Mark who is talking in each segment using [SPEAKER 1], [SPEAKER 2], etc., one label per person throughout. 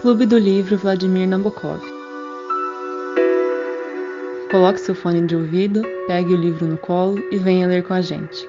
[SPEAKER 1] Clube do Livro Vladimir Nabokov. Coloque seu fone de ouvido, pegue o livro no colo e venha ler com a gente.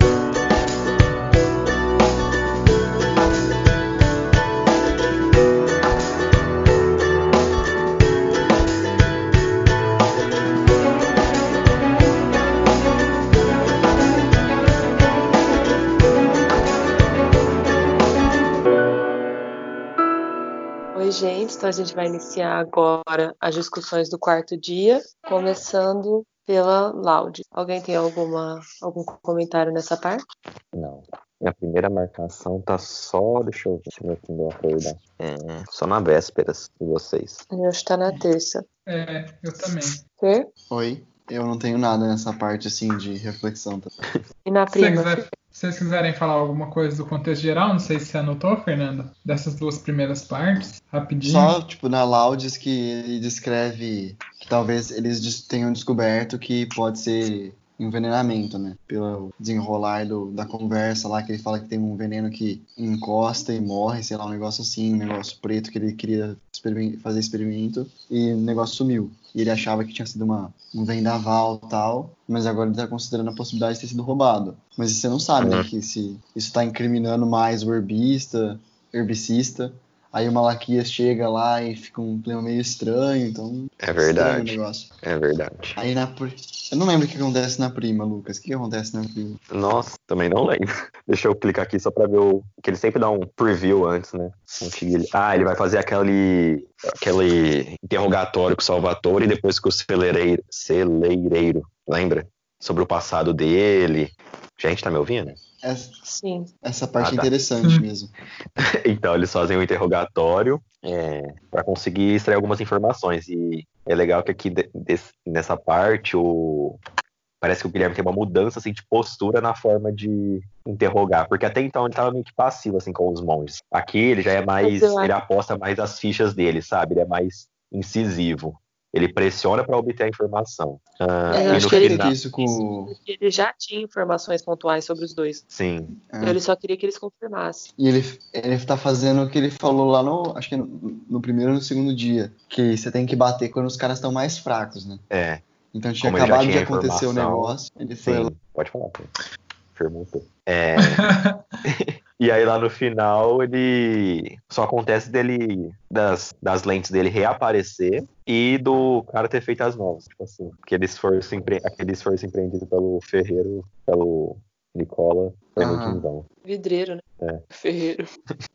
[SPEAKER 2] A gente vai iniciar agora as discussões do quarto dia, começando pela Laude. Alguém tem alguma, algum comentário nessa parte?
[SPEAKER 3] Não. Minha primeira marcação tá só. Deixa eu ver se meu Kindle acordar. É, só na vésperas de vocês.
[SPEAKER 2] Eu acho que tá na terça.
[SPEAKER 4] É, eu também.
[SPEAKER 2] Fê?
[SPEAKER 5] Oi, eu não tenho nada nessa parte assim de reflexão. Tá?
[SPEAKER 2] E na prima?
[SPEAKER 4] quiser- se vocês quiserem falar alguma coisa do contexto geral, não sei se você anotou, Fernanda, dessas duas primeiras partes, rapidinho.
[SPEAKER 5] Só, tipo, na Laudes que ele descreve que talvez eles tenham descoberto que pode ser envenenamento, né? Pelo desenrolar do- da conversa lá, que ele fala que tem um veneno que encosta e morre, sei lá, um negócio assim, um negócio preto que ele queria experimen- fazer experimento e o negócio sumiu. E ele achava que tinha sido uma, um vendaval tal, mas agora ele tá considerando a possibilidade de ter sido roubado. Mas você não sabe, né,
[SPEAKER 3] Uhum.
[SPEAKER 5] que se isso tá incriminando mais o herbista, herbicista, Aí o Malaquias chega lá e fica um clima meio estranho, então.
[SPEAKER 3] É verdade. É verdade.
[SPEAKER 5] Aí na. Eu não lembro o que acontece na prima, Lucas. O que acontece na prima?
[SPEAKER 3] Nossa, também não lembro. Deixa eu clicar aqui só pra ver o. Que ele sempre dá um preview antes, né? Ah, ele vai fazer aquele. aquele interrogatório com o Salvatore e depois com o. Celeireiro. Lembra? Sobre o passado dele. Gente, tá me ouvindo?
[SPEAKER 5] Essa,
[SPEAKER 2] Sim.
[SPEAKER 5] essa parte
[SPEAKER 3] Ah,
[SPEAKER 5] é
[SPEAKER 3] tá.
[SPEAKER 5] interessante mesmo.
[SPEAKER 3] Então, eles fazem o interrogatório é, para conseguir extrair algumas informações. E é legal que aqui desse- nessa parte o. Parece que o Guilherme tem uma mudança assim, de postura na forma de interrogar, porque até então ele estava meio que passivo assim com os monges. Aqui ele já é mais, ele aposta mais as fichas dele, sabe? Ele é mais incisivo. Ele pressiona para obter a informação. Ah,
[SPEAKER 2] É, eu
[SPEAKER 3] e
[SPEAKER 2] acho que ele-
[SPEAKER 3] final,
[SPEAKER 5] isso com.
[SPEAKER 2] Ele já tinha informações pontuais sobre os dois.
[SPEAKER 3] sim,
[SPEAKER 5] é.
[SPEAKER 2] Ele só queria que eles confirmassem.
[SPEAKER 5] E ele, ele tá fazendo o que ele falou lá no. Acho que é no, no primeiro ou no segundo dia. Que você tem que bater quando os caras estão mais fracos, né?
[SPEAKER 3] é,
[SPEAKER 5] Então tinha
[SPEAKER 3] Como
[SPEAKER 5] acabado de
[SPEAKER 3] tinha
[SPEAKER 5] acontecer o negócio. Ele foi
[SPEAKER 3] sim.
[SPEAKER 5] lá.
[SPEAKER 3] Pode falar. pô. Perguntou. É, E aí lá no final ele só acontece dele das, das lentes dele reaparecer e do cara ter feito as novas, tipo assim, aquele esforço, empre... aquele esforço empreendido pelo Ferreiro, pelo Nicola, foi muito
[SPEAKER 5] Aham.
[SPEAKER 3] em vão.
[SPEAKER 2] Vidreiro, né?
[SPEAKER 3] É.
[SPEAKER 2] Ferreiro.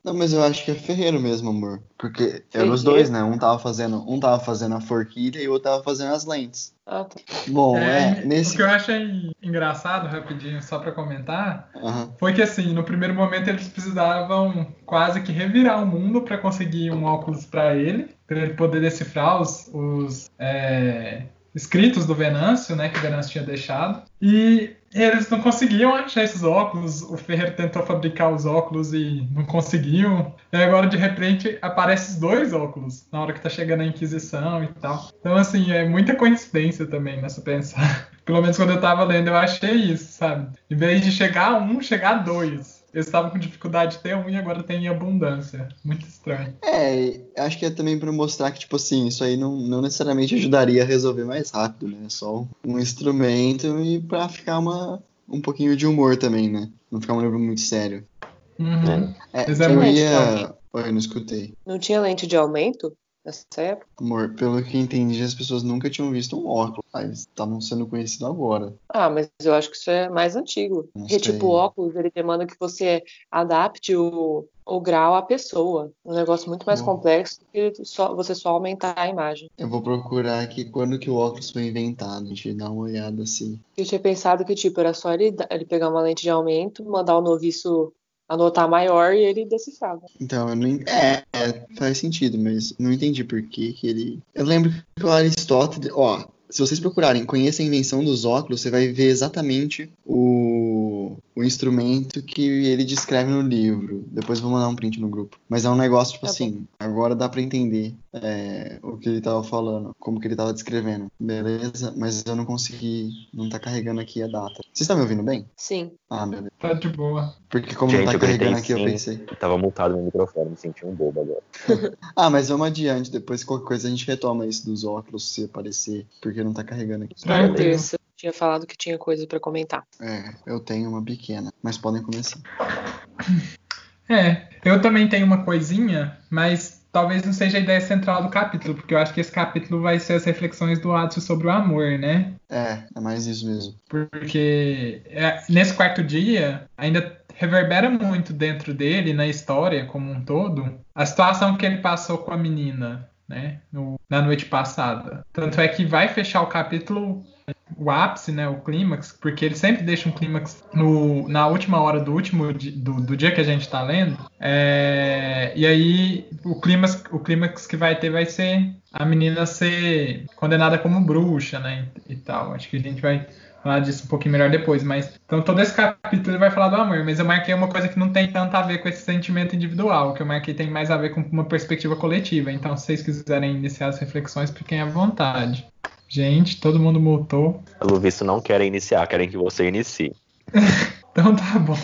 [SPEAKER 5] Não, mas eu acho que é Ferreiro mesmo, amor. Porque eram os
[SPEAKER 2] Ferreiro?
[SPEAKER 5] dois, né? Um tava fazendo, um tava fazendo a forquilha e o outro tava fazendo as lentes.
[SPEAKER 2] Ah, tá.
[SPEAKER 5] Bom,
[SPEAKER 4] É,
[SPEAKER 5] é, nesse.
[SPEAKER 4] O que eu achei engraçado, rapidinho, só pra comentar,
[SPEAKER 5] Aham.
[SPEAKER 4] foi que assim, no primeiro momento eles precisavam quase que revirar o mundo pra conseguir um óculos pra ele, pra ele poder decifrar os, os, é, escritos do Venâncio, né, que o Venâncio tinha deixado. E eles não conseguiam achar esses óculos. O Ferreiro tentou fabricar os óculos e não conseguiu. E agora, de repente, aparecem os dois óculos na hora que tá chegando a Inquisição e tal. Então, assim, é muita coincidência também nessa pensar. Pelo menos quando eu tava lendo, eu achei isso, sabe? Em vez de chegar um, chegar dois. Eles estavam com dificuldade de ter um e agora tem em abundância. Muito estranho.
[SPEAKER 5] É, acho que é também pra mostrar que, tipo assim, isso aí não, não necessariamente ajudaria a resolver mais rápido, né? É só um instrumento e pra ficar uma, um pouquinho de humor também, né? Não ficar um livro muito sério.
[SPEAKER 4] Uhum.
[SPEAKER 5] É,
[SPEAKER 4] Mas é
[SPEAKER 5] eu
[SPEAKER 4] muito
[SPEAKER 5] ia. Oi, eu não escutei.
[SPEAKER 2] Não tinha lente de aumento nessa época?
[SPEAKER 5] Amor, pelo que entendi, as pessoas nunca tinham visto um óculos. Ah, eles estavam sendo conhecidos agora.
[SPEAKER 2] Ah, mas eu acho que isso é mais antigo.
[SPEAKER 5] Não
[SPEAKER 2] Porque,
[SPEAKER 5] sei.
[SPEAKER 2] tipo, o óculos, ele demanda que você adapte o, o grau à pessoa. Um negócio muito mais
[SPEAKER 5] Bom.
[SPEAKER 2] complexo do que só, você só aumentar a imagem.
[SPEAKER 5] Eu vou procurar aqui quando que o óculos foi inventado. A gente dá uma olhada assim.
[SPEAKER 2] Eu tinha pensado que, tipo, era só ele, ele pegar uma lente de aumento, mandar o noviço anotar maior e ele decifrava.
[SPEAKER 5] Então, eu não. É, é, faz sentido, mas não entendi por que que ele. Eu lembro que o Aristóteles. Ó, se vocês procurarem Conheça a Invenção dos Óculos, você vai ver exatamente o. o, o instrumento que ele descreve no livro. Depois vou mandar um print no grupo. Mas é um negócio, tipo
[SPEAKER 2] Tá
[SPEAKER 5] assim, agora dá pra entender é, o que ele tava falando, como que ele tava descrevendo. Beleza? Mas eu não consegui, não tá carregando aqui a data. Vocês estão me ouvindo bem?
[SPEAKER 2] Sim.
[SPEAKER 5] Ah, beleza.
[SPEAKER 4] Tá de boa.
[SPEAKER 5] Porque como
[SPEAKER 3] Gente,
[SPEAKER 5] não tá
[SPEAKER 3] eu gritei
[SPEAKER 5] carregando aqui, eu
[SPEAKER 3] sim.
[SPEAKER 5] pensei.
[SPEAKER 3] Tava multado no microfone, me senti um bobo agora.
[SPEAKER 5] Ah, mas vamos adiante, depois qualquer coisa a gente retoma isso dos óculos se aparecer, porque não tá carregando aqui.
[SPEAKER 4] Tranquilo.
[SPEAKER 2] Tinha falado que tinha coisa pra comentar.
[SPEAKER 5] É, eu tenho uma pequena, mas podem começar.
[SPEAKER 4] É, eu também tenho uma coisinha, mas talvez não seja a ideia central do capítulo, porque eu acho que esse capítulo vai ser as reflexões do Adson sobre o amor, né?
[SPEAKER 5] É, é mais isso mesmo.
[SPEAKER 4] Porque é, nesse quarto dia ainda reverbera muito dentro dele, na história como um todo, a situação que ele passou com a menina, né? no- na noite passada. Tanto é que vai fechar o capítulo, o ápice, né? O clímax, porque ele sempre deixa um clímax no, na última hora do último do, do dia que a gente tá lendo. É, e aí o clímax, o clímax que vai ter vai ser a menina ser condenada como bruxa, né? E, e tal. Acho que a gente vai falar disso um pouquinho melhor depois, mas então todo esse capítulo ele vai falar do amor, mas eu marquei uma coisa que não tem tanto a ver com esse sentimento individual, o que eu marquei tem mais a ver com uma perspectiva coletiva. Então, se vocês quiserem iniciar as reflexões, fiquem à vontade. Gente, todo mundo multou.
[SPEAKER 3] Pelo visto, não querem iniciar, querem que você inicie.
[SPEAKER 4] Então tá bom.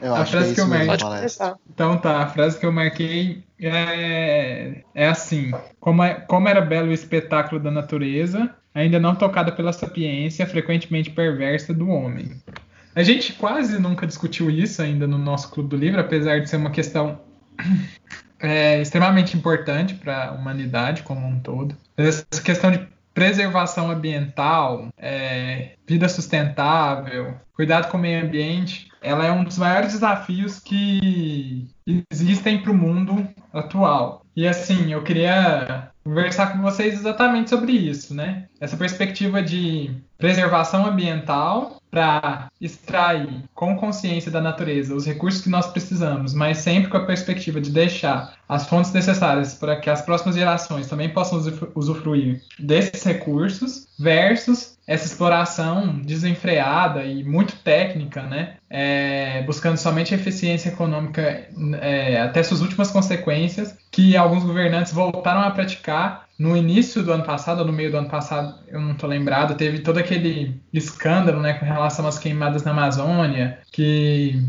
[SPEAKER 5] Eu
[SPEAKER 4] A
[SPEAKER 5] acho que é
[SPEAKER 4] frase que eu marquei.
[SPEAKER 2] Pode
[SPEAKER 5] palestra.
[SPEAKER 2] começar.
[SPEAKER 4] Então tá, a frase que eu marquei é, é assim: como, é- como era belo o espetáculo da natureza, ainda não tocada pela sapiência frequentemente perversa do homem. A gente quase nunca discutiu isso ainda no nosso Clube do Livro, apesar de ser uma questão é, extremamente importante para a humanidade como um todo. Essa questão de preservação ambiental, é, vida sustentável, cuidado com o meio ambiente, ela é um dos maiores desafios que existem para o mundo atual. E assim, eu queria conversar com vocês exatamente sobre isso, né? Essa perspectiva de preservação ambiental para extrair com consciência da natureza os recursos que nós precisamos, mas sempre com a perspectiva de deixar as fontes necessárias para que as próximas gerações também possam usufru- usufruir desses recursos, versus essa exploração desenfreada e muito técnica, né? É, buscando somente eficiência econômica é, até suas últimas consequências, que alguns governantes voltaram a praticar no início do ano passado, ou no meio do ano passado, eu não estou lembrado, teve todo aquele escândalo né, com relação às queimadas na Amazônia, que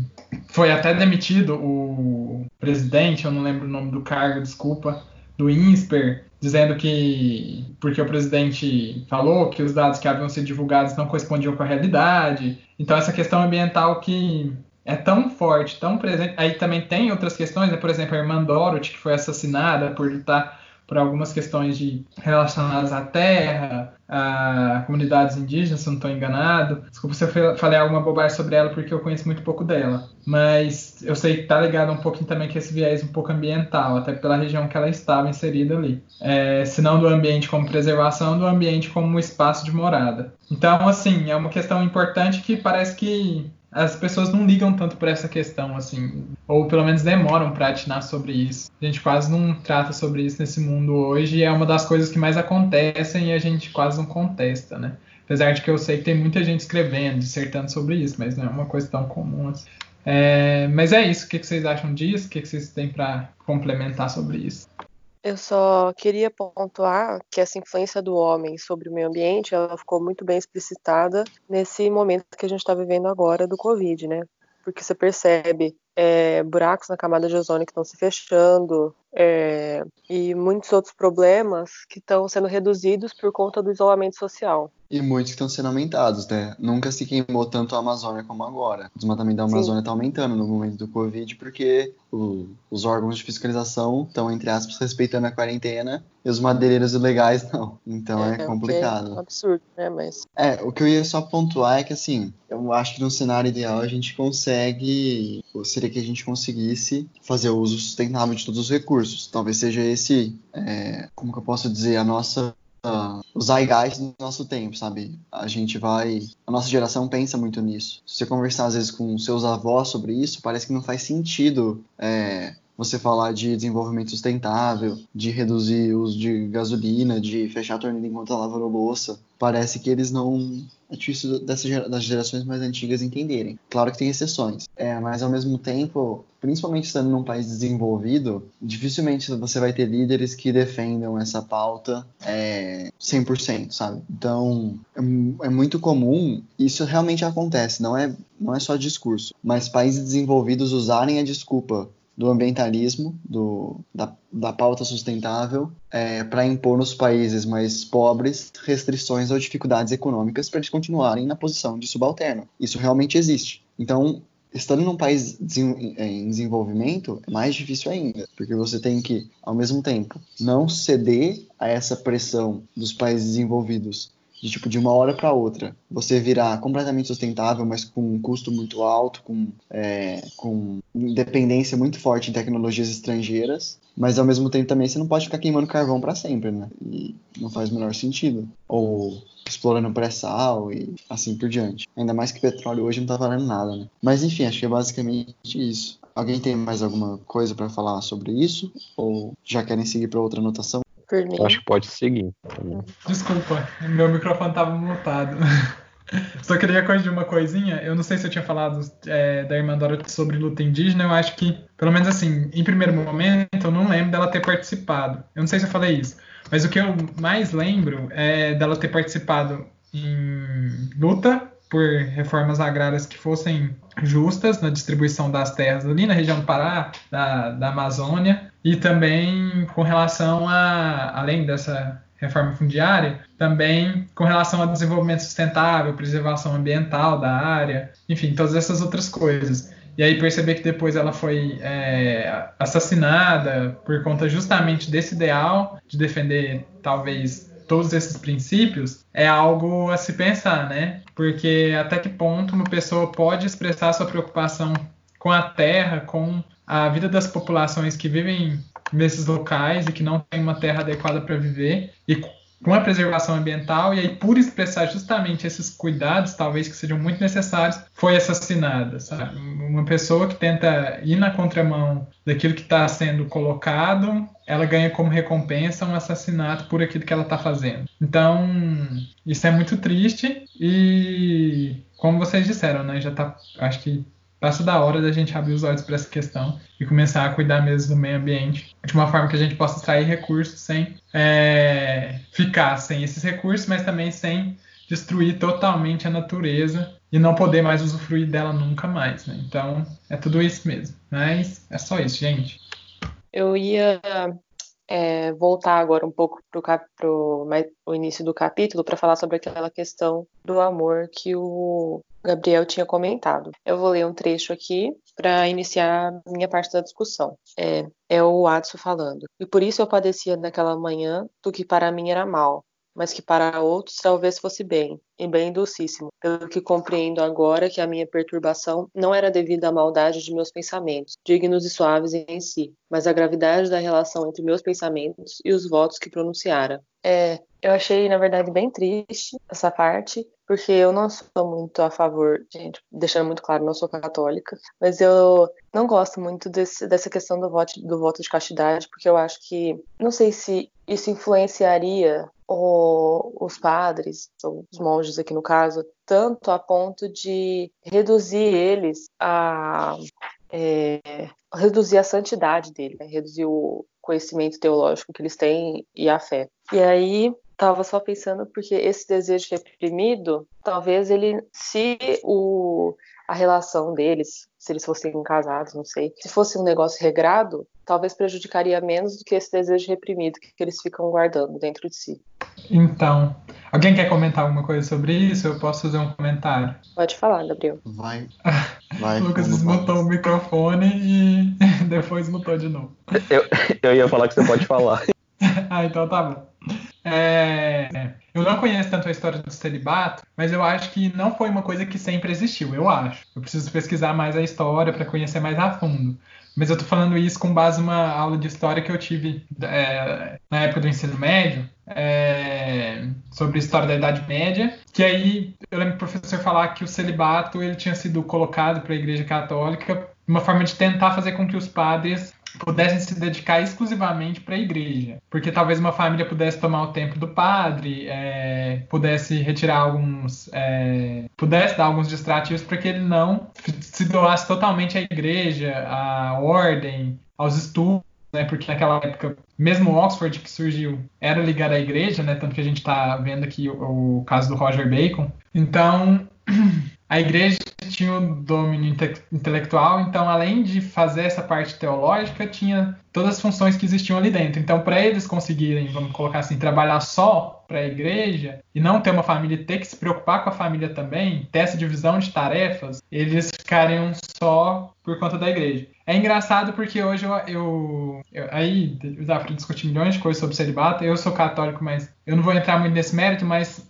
[SPEAKER 4] foi até demitido o presidente, eu não lembro o nome do cargo, desculpa, do INSPER, dizendo que porque o presidente falou que os dados que haviam sido divulgados não correspondiam com a realidade. Então essa questão ambiental que é tão forte, tão presente. Aí também tem outras questões, né? por exemplo, a irmã Dorothy, que foi assassinada por lutar por algumas questões de, relacionadas à terra, a comunidades indígenas, se não estou enganado. Desculpa se eu falei alguma bobagem sobre ela, porque eu conheço muito pouco dela. Mas eu sei que está ligado um pouquinho também com esse viés um pouco ambiental, até pela região que ela estava inserida ali. É, se não do ambiente como preservação, do ambiente como espaço de morada. Então, assim, é uma questão importante que parece que as pessoas não ligam tanto por essa questão, assim, ou pelo menos demoram para atinar sobre isso. A gente quase não trata sobre isso nesse mundo hoje, e é uma das coisas que mais acontecem e a gente quase não contesta, né? Apesar de que eu sei que tem muita gente escrevendo, dissertando sobre isso, mas não é uma coisa tão comum assim. É, mas é isso. O que vocês acham disso? O que vocês têm para complementar sobre isso?
[SPEAKER 2] Eu só queria pontuar que essa influência do homem sobre o meio ambiente, ela ficou muito bem explicitada nesse momento que a gente está vivendo agora do Covid, né? Porque você percebe é, buracos na camada de ozônio que estão se fechando é, e muitos outros problemas que estão sendo reduzidos por conta do isolamento social.
[SPEAKER 5] E muitos que estão sendo aumentados, né? Nunca se queimou tanto a Amazônia como agora. O desmatamento da. Amazônia está aumentando no momento do Covid porque o- os órgãos de fiscalização estão, entre aspas, respeitando a quarentena e os madeireiros ilegais não. Então é,
[SPEAKER 2] que É
[SPEAKER 5] complicado.
[SPEAKER 2] um absurdo, né? Mas
[SPEAKER 5] É, o que eu ia só pontuar é que, assim, eu acho que no cenário ideal a gente consegue, ou seria que a gente conseguisse fazer o uso sustentável de todos os recursos. Talvez seja esse, é, como que eu posso dizer, a nossa, ah, o zeitgeist do nosso tempo, sabe? A gente vai, a nossa geração pensa muito nisso. Se você conversar às vezes com seus avós sobre isso, parece que não faz sentido, é, você falar de desenvolvimento sustentável, de reduzir o uso de gasolina, de fechar a torneira enquanto tá lavando louça, parece que eles não é difícil dessas, das gerações mais antigas entenderem. Claro que tem exceções, é, mas ao mesmo tempo, principalmente estando num país desenvolvido, dificilmente você vai ter líderes que defendam essa pauta é, 100%, sabe? Então, é, é muito comum, isso realmente acontece, não é, não é só discurso, mas países desenvolvidos usarem a desculpa do ambientalismo, do, da, da pauta sustentável, é, para impor nos países mais pobres restrições ou dificuldades econômicas para eles continuarem na posição de subalterno. Isso realmente existe. Então, estando num país é, em desenvolvimento, é mais difícil ainda, porque você tem que, ao mesmo tempo, não ceder a essa pressão dos países desenvolvidos de tipo de uma hora para outra você virar completamente sustentável, mas com um custo muito alto, com, é, com dependência muito forte em tecnologias estrangeiras, mas ao mesmo tempo também você não pode ficar queimando carvão para sempre, né? E não faz o menor sentido. Ou explorando pré-sal e assim por diante. Ainda mais que petróleo hoje não tá valendo nada, né? Mas enfim, acho que é basicamente isso. Alguém tem mais alguma coisa para falar sobre isso? Ou já querem seguir para outra anotação?
[SPEAKER 2] Por mim.
[SPEAKER 3] Acho que pode seguir.
[SPEAKER 4] Desculpa, meu microfone estava mutado. Só queria corrigir uma coisinha. Eu não sei se eu tinha falado é, da irmã Dora sobre luta indígena. Eu acho que, pelo menos assim, em primeiro momento, eu não lembro dela ter participado. Eu não sei se eu falei isso. Mas o que eu mais lembro é dela ter participado em luta por reformas agrárias que fossem justas na distribuição das terras ali na região do Pará, da, da Amazônia, e também com relação a, além dessa reforma fundiária, também com relação ao desenvolvimento sustentável, preservação ambiental da área, enfim, todas essas outras coisas. E aí perceber que depois ela foi é, assassinada por conta justamente desse ideal de defender talvez todos esses princípios é algo a se pensar, né? Porque até que ponto uma pessoa pode expressar sua preocupação com a terra, com a vida das populações que vivem nesses locais e que não têm uma terra adequada para viver e com a preservação ambiental e aí por expressar justamente esses cuidados, talvez que sejam muito necessários, foi assassinada, sabe? Uma pessoa que tenta ir na contramão daquilo que está sendo colocado, ela ganha como recompensa um assassinato por aquilo que ela está fazendo. Então, isso é muito triste e como vocês disseram, né, já tá, acho que passa da hora da gente abrir os olhos para essa questão e começar a cuidar mesmo do meio ambiente de uma forma que a gente possa extrair recursos sem é, ficar sem esses recursos, mas também sem destruir totalmente a natureza e não poder mais usufruir dela nunca mais. Né? Então é tudo isso mesmo. Mas é só isso, gente.
[SPEAKER 2] Eu ia é, voltar agora um pouco para o início do capítulo para falar sobre aquela questão do amor que o Gabriel tinha comentado. Eu vou ler um trecho aqui para iniciar a minha parte da discussão. É, é o Adson falando. E por isso eu padecia naquela manhã do que para mim era mal, mas que para outros talvez fosse bem, e bem docíssimo, pelo que compreendo agora que a minha perturbação não era devida à maldade de meus pensamentos, dignos e suaves em si, mas à gravidade da relação entre meus pensamentos e os votos que pronunciara. É, eu achei, na verdade, bem triste essa parte, porque eu não sou muito a favor, gente, deixando muito claro, não sou católica, mas eu não gosto muito desse, dessa questão do voto, do voto de castidade, porque eu acho que, não sei se isso influenciaria o, os padres, os monges aqui no caso, tanto a ponto de reduzir eles a. É, reduzir a santidade dele, né? reduzir o conhecimento teológico que eles têm e a fé. E aí, Tava só pensando porque esse desejo reprimido, talvez ele, se o, a relação deles, se eles fossem casados, não sei, se fosse um negócio regrado, talvez prejudicaria menos do que esse desejo reprimido que, eles ficam guardando dentro de si.
[SPEAKER 4] Então, alguém quer comentar alguma coisa sobre isso? Eu posso fazer um comentário?
[SPEAKER 2] Pode falar, Gabriel.
[SPEAKER 5] Vai. Vai.
[SPEAKER 4] Lucas desmutou o microfone e depois mutou de novo.
[SPEAKER 3] Eu, eu ia falar que você pode falar.
[SPEAKER 4] ah, então tá bom. É, eu não conheço tanto a história do celibato, mas eu acho que não foi uma coisa que sempre existiu, eu acho. Eu preciso pesquisar mais a história para conhecer mais a fundo. Mas eu tô falando isso com base numa aula de história que eu tive é, na época do ensino médio, é, sobre a história da Idade Média, que aí eu lembro do professor falar que o celibato ele tinha sido colocado para a Igreja Católica uma forma de tentar fazer com que os padres pudessem se dedicar exclusivamente para a igreja, porque talvez uma família pudesse tomar o tempo do padre, é, pudesse retirar alguns, é, pudesse dar alguns distrativos para que ele não se doasse totalmente à igreja, à ordem, aos estudos né? Porque naquela época, mesmo Oxford que surgiu era ligado à igreja, né? Tanto que a gente está vendo aqui o, o, caso do Roger Bacon. Então, a igreja tinha o domínio inte intelectual, então além de fazer essa parte teológica, tinha todas as funções que existiam ali dentro. Então, para eles conseguirem, vamos colocar assim, trabalhar só para a igreja e não ter uma família ter que se preocupar com a família também, ter essa divisão de tarefas, eles ficariam só por conta da igreja. É engraçado porque hoje eu, eu, eu aí dá para discutir milhões de coisas sobre celibato. Eu sou católico, mas eu não vou entrar muito nesse mérito, mas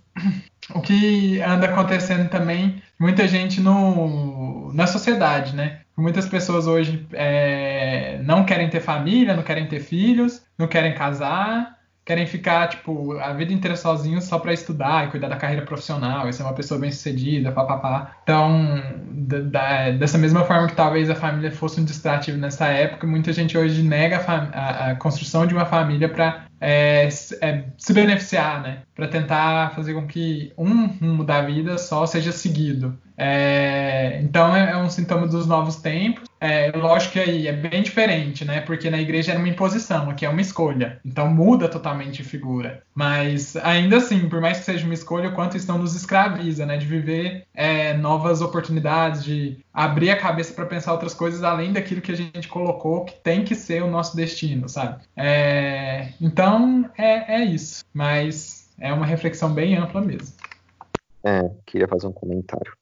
[SPEAKER 4] o que anda acontecendo também, muita gente no, na sociedade, né? Muitas pessoas hoje é, não querem ter família, não querem ter filhos, não querem casar, querem ficar, tipo, a vida inteira sozinhos só para estudar e cuidar da carreira profissional e ser uma pessoa bem sucedida, papapá. Então, da, dessa mesma forma que talvez a família fosse um distrativo nessa época, muita gente hoje nega a, a, a construção de uma família para é, é, se beneficiar, né? Para tentar fazer com que um rumo da vida só seja seguido. É, então é, é, um sintoma dos novos tempos. É, lógico que aí é bem diferente, né? Porque na igreja era uma imposição, aqui é uma escolha. Então muda totalmente a figura. Mas ainda assim, por mais que seja uma escolha, o quanto isso não nos escraviza, né? De viver é, novas oportunidades, de abrir a cabeça para pensar outras coisas além daquilo que a gente colocou que tem que ser o nosso destino, sabe? É, então é, é isso. Mas é uma reflexão bem ampla mesmo.
[SPEAKER 3] É, queria fazer um comentário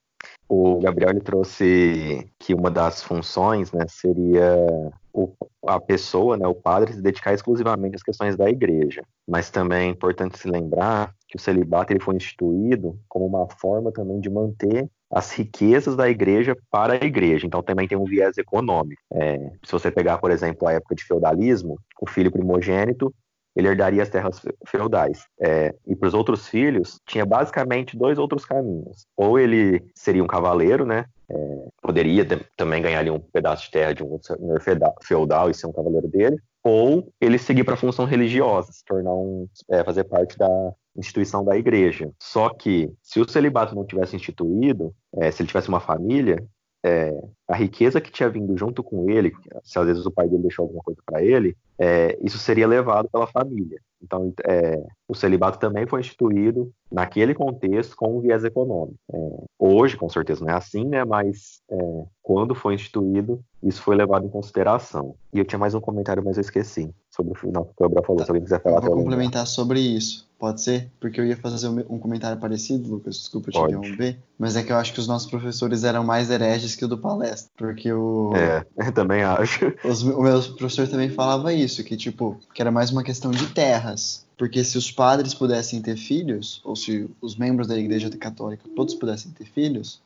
[SPEAKER 3] o Gabriel ele trouxe que uma das funções né, seria o, a pessoa, né, o padre, se dedicar exclusivamente às questões da igreja. Mas também é importante se lembrar que o celibato ele foi instituído como uma forma também de manter as riquezas da igreja para a igreja. Então também tem um viés econômico. É, se você pegar, por exemplo, a época de feudalismo, o filho primogênito ele herdaria as terras feudais. É, e para os outros filhos, tinha basicamente dois outros caminhos. Ou ele seria um cavaleiro, né? É, poderia também ganhar ali um pedaço de terra de um senhor feudal e ser um cavaleiro dele, ou ele seguir para a função religiosa, se tornar um, é, fazer parte da instituição da igreja. Só que se o celibato não tivesse instituído, é, se ele tivesse uma família, é, a riqueza que tinha vindo junto com ele, se às vezes o pai dele deixou alguma coisa para ele, é, isso seria levado pela família. Então, é, o celibato também foi instituído naquele contexto com um viés econômico. É, hoje, com certeza, não é assim, né? Mas é, quando foi instituído, isso foi levado em consideração. E eu tinha mais um comentário, mas eu esqueci sobre o final que o Gabriel falou. Se alguém quiser falar,
[SPEAKER 5] eu vou complementar sobre isso. Pode ser? Porque eu ia fazer um comentário parecido, Lucas. Desculpa te interromper. Mas é que eu acho que os nossos professores eram mais hereges que o do palestra. Porque o.
[SPEAKER 3] É, eu também acho.
[SPEAKER 5] Os, o meu professor também falava isso, que tipo, que era mais uma questão de terras. Porque se os padres pudessem ter filhos, ou se os membros da igreja católica todos pudessem ter filhos,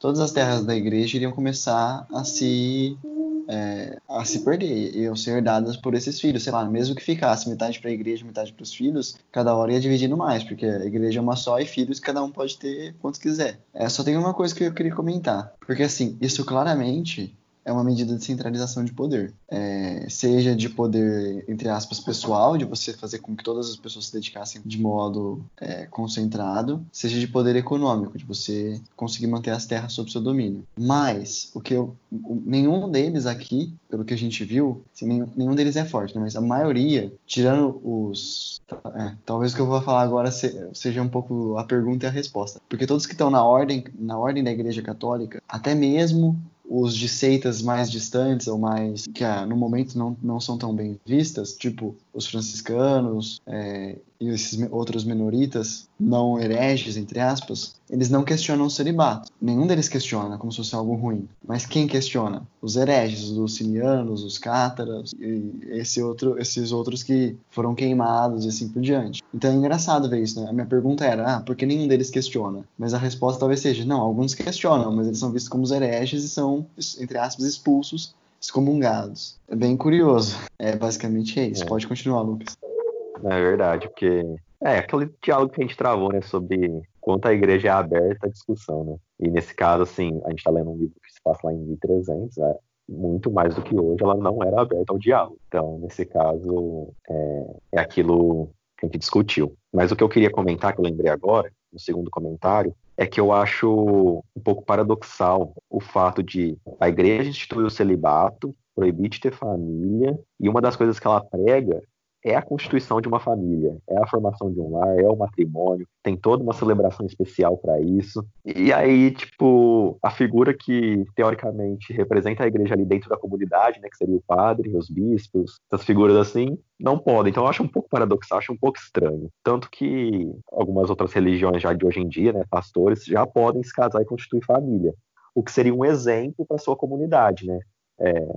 [SPEAKER 5] todas as terras da igreja iriam começar a se é, a se perder, iam ser herdadas por esses filhos, sei lá, mesmo que ficasse metade para a igreja, metade para os filhos, cada hora ia dividindo mais, porque a igreja é uma só e filhos cada um pode ter quantos quiser. É, só tem uma coisa que eu queria comentar, porque assim, isso claramente é uma medida de centralização de poder. É, seja de poder, entre aspas, pessoal, de você fazer com que todas as pessoas se dedicassem de modo é, concentrado, seja de poder econômico, de você conseguir manter as terras sob seu domínio. Mas, o que eu, nenhum deles aqui, pelo que a gente viu, assim, nenhum, nenhum, deles é forte, né? mas a maioria, tirando os. É, talvez o que eu vou falar agora seja um pouco a pergunta e a resposta. Porque todos que estão na ordem, na ordem da Igreja Católica, até mesmo os de seitas mais distantes ou mais que ah, no momento não, não são tão bem vistas, tipo os franciscanos é, e esses outros menoritas não hereges, entre aspas, eles não questionam o celibato. Nenhum deles questiona como se fosse algo ruim. Mas quem questiona? Os hereges, os lucinianos, os cátaras e esse outro, esses outros que foram queimados e assim por diante. Então é engraçado ver isso, né? A minha pergunta era, ah, por que nenhum deles questiona? Mas a resposta talvez seja, não, alguns questionam, mas eles são vistos como os hereges e são, entre aspas, expulsos excomungados. É bem curioso. É basicamente é isso. É. Pode continuar, Lucas.
[SPEAKER 3] É verdade, porque é aquele diálogo que a gente travou, né, sobre quanto a igreja é aberta à discussão, né? E nesse caso, assim, a gente está lendo um livro que se passa lá em 1300, né? muito mais do que hoje, ela não era aberta ao diálogo. Então, nesse caso, é, é aquilo que a gente discutiu. Mas o que eu queria comentar, que eu lembrei agora, no segundo comentário, é que eu acho um pouco paradoxal o fato de a igreja instituir o celibato, proibir de ter família, e uma das coisas que ela prega é a constituição de uma família, é a formação de um lar, é o matrimônio, tem toda uma celebração especial para isso. E aí, tipo, a figura que teoricamente representa a igreja ali dentro da comunidade, né, que seria o padre, os bispos, essas figuras assim, não podem. Então eu acho um pouco paradoxal, acho um pouco estranho. Tanto que algumas outras religiões já de hoje em dia, né, pastores, já podem se casar e constituir família, o que seria um exemplo para sua comunidade, né? É,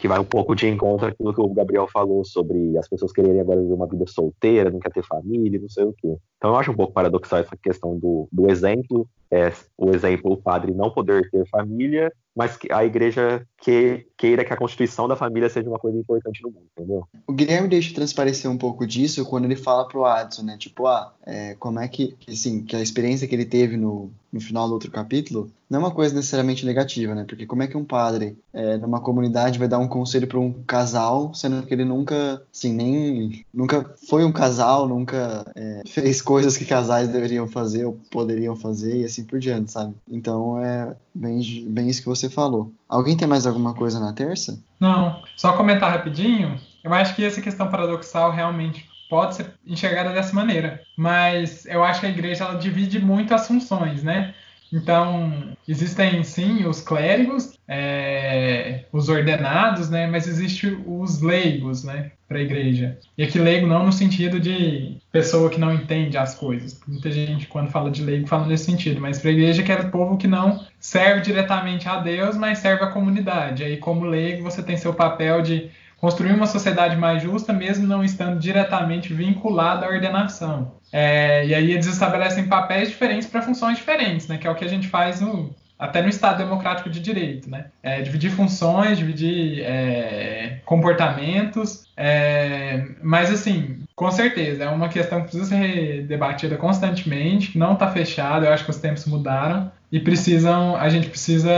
[SPEAKER 3] que vai um pouco de encontro aquilo que o Gabriel falou sobre as pessoas quererem agora viver uma vida solteira, não quer ter família, não sei o quê. Então eu acho um pouco paradoxal essa questão do, do exemplo, é, o exemplo, o padre não poder ter família, mas que a igreja que, queira que a constituição da família seja uma coisa importante no mundo, entendeu?
[SPEAKER 5] O Guilherme deixa transparecer um pouco disso quando ele fala pro Adson, né? Tipo, ah, é, como é que, assim, que a experiência que ele teve no, no final do outro capítulo não é uma coisa necessariamente negativa, né? Porque como é que um padre é, numa comunidade vai dar um conselho para um casal, sendo que ele nunca, assim, nem nunca foi um casal, nunca é, fez coisas que casais deveriam fazer ou poderiam fazer e assim por diante, sabe? Então é bem, bem isso que você falou. Alguém tem mais alguma coisa na terça?
[SPEAKER 4] Não, só comentar rapidinho. Eu acho que essa questão paradoxal realmente pode ser enxergada dessa maneira, mas eu acho que a igreja ela divide muito as funções, né? Então, existem sim os clérigos, é, os ordenados, né? Mas existe os leigos, né? Para a igreja. E aqui leigo não no sentido de pessoa que não entende as coisas. Muita gente, quando fala de leigo, fala nesse sentido. Mas para a igreja que é o povo que não serve diretamente a Deus, mas serve a comunidade. Aí, como leigo, você tem seu papel de construir uma sociedade mais justa, mesmo não estando diretamente vinculado à ordenação. É, e aí eles estabelecem papéis diferentes para funções diferentes, né? Que é o que a gente faz no, até no Estado Democrático de Direito, né? É, dividir funções, dividir é, comportamentos, é, mas assim, com certeza, é uma questão que precisa ser debatida constantemente, que não está fechada, eu acho que os tempos mudaram e precisam, a gente precisa,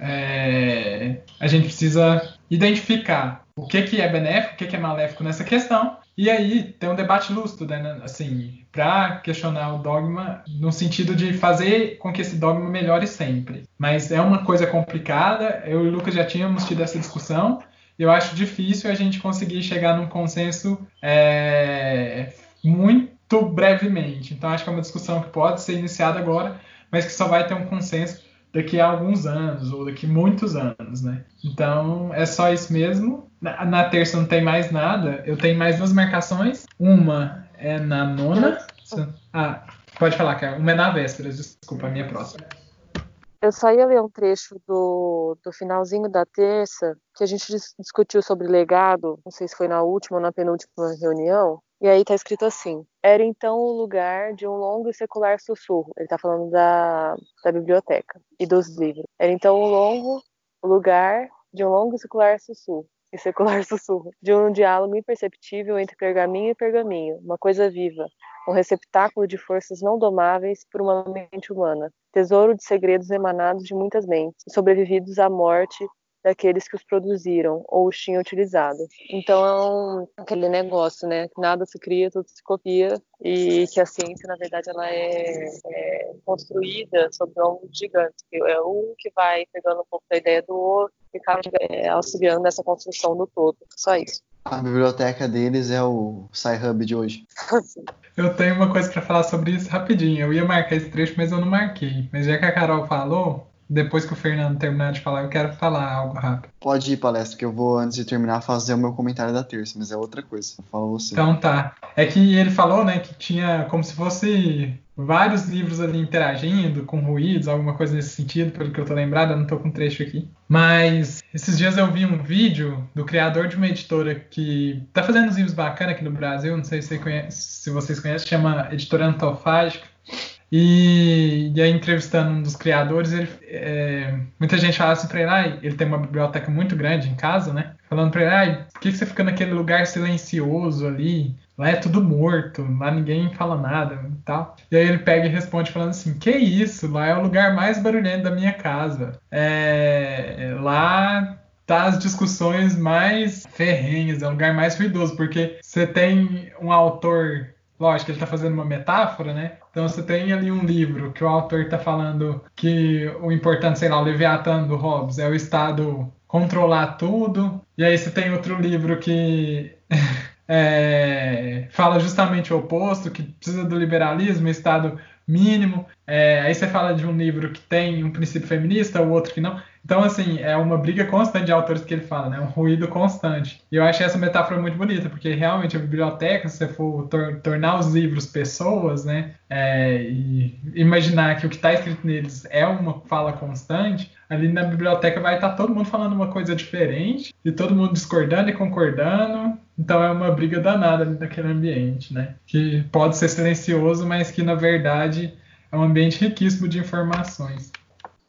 [SPEAKER 4] é, a gente precisa identificar o que, que é benéfico, o que, que é maléfico nessa questão. E aí tem um debate lúcido, né, assim, para questionar o dogma no sentido de fazer com que esse dogma melhore sempre. Mas é uma coisa complicada. Eu e o Lucas já tínhamos tido essa discussão. Eu acho difícil a gente conseguir chegar num consenso é, muito brevemente. Então acho que é uma discussão que pode ser iniciada agora, mas que só vai ter um consenso daqui a alguns anos ou daqui muitos anos, né? Então é só isso mesmo. Na, na, terça não tem mais nada. Eu tenho mais duas marcações. Uma é na nona. Ah, pode falar, cara. Uma é na véspera. Desculpa, a minha próxima.
[SPEAKER 2] Eu só ia ler um trecho do, do finalzinho da terça, que a gente discutiu sobre legado, não sei se foi na última ou na penúltima reunião, e aí tá escrito assim: era então o lugar de um longo e secular sussurro. Ele tá falando da, da biblioteca e dos livros. Era então o longo lugar de um longo e secular sussurro e secular sussurro, de um diálogo imperceptível entre pergaminho e pergaminho, uma coisa viva, um receptáculo de forças não domáveis por uma mente humana, tesouro de segredos emanados de muitas mentes, sobrevividos à morte daqueles que os produziram ou os tinham utilizado. Então é um, aquele negócio, né? Nada se cria, tudo se copia e que a ciência, na verdade, ela é, é construída sobre um gigante. É um que vai pegando um pouco da ideia do outro e acaba é, auxiliando nessa construção do todo. Só isso.
[SPEAKER 5] A biblioteca deles é o Sci-Hub de hoje.
[SPEAKER 4] eu tenho uma coisa para falar sobre isso rapidinho. Eu ia marcar esse trecho, mas eu não marquei. Mas já que a Carol falou, depois que o Fernando terminar de falar, eu quero falar algo rápido.
[SPEAKER 5] Pode ir, palestra, que eu vou, antes de terminar, fazer o meu comentário da terça, mas é outra coisa. Fala você.
[SPEAKER 4] Então tá. É que ele falou, né, que tinha como se fosse vários livros ali interagindo, com ruídos, alguma coisa nesse sentido, pelo que eu tô lembrado, eu não tô com trecho aqui. Mas esses dias eu vi um vídeo do criador de uma editora que tá fazendo uns livros bacanas aqui no Brasil, não sei se, conhece, se vocês conhecem, chama Editora Antofágica. E, e aí, entrevistando um dos criadores, ele, é, muita gente fala assim pra ele, ah, ele tem uma biblioteca muito grande em casa, né? Falando pra ele, ah, por que você fica naquele lugar silencioso ali? Lá é tudo morto, lá ninguém fala nada. tal. E aí ele pega e responde falando assim: Que isso? Lá é o lugar mais barulhento da minha casa. É, lá tá as discussões mais ferrenhas, é o lugar mais ruidoso, porque você tem um autor lógico, ele está fazendo uma metáfora, né? Então você tem ali um livro que o autor está falando que o importante, sei lá, o Leviatã do Hobbes é o Estado controlar tudo. E aí você tem outro livro que é, fala justamente o oposto, que precisa do liberalismo, Estado mínimo. É, aí você fala de um livro que tem um princípio feminista, o outro que não. Então, assim, é uma briga constante de autores que ele fala, né? Um ruído constante. E eu achei essa metáfora muito bonita, porque realmente a biblioteca, se você for tor tornar os livros pessoas, né? É, e imaginar que o que está escrito neles é uma fala constante, ali na biblioteca vai estar tá todo mundo falando uma coisa diferente, e todo mundo discordando e concordando. Então é uma briga danada naquele ambiente, né? Que pode ser silencioso, mas que na verdade é um ambiente riquíssimo de informações.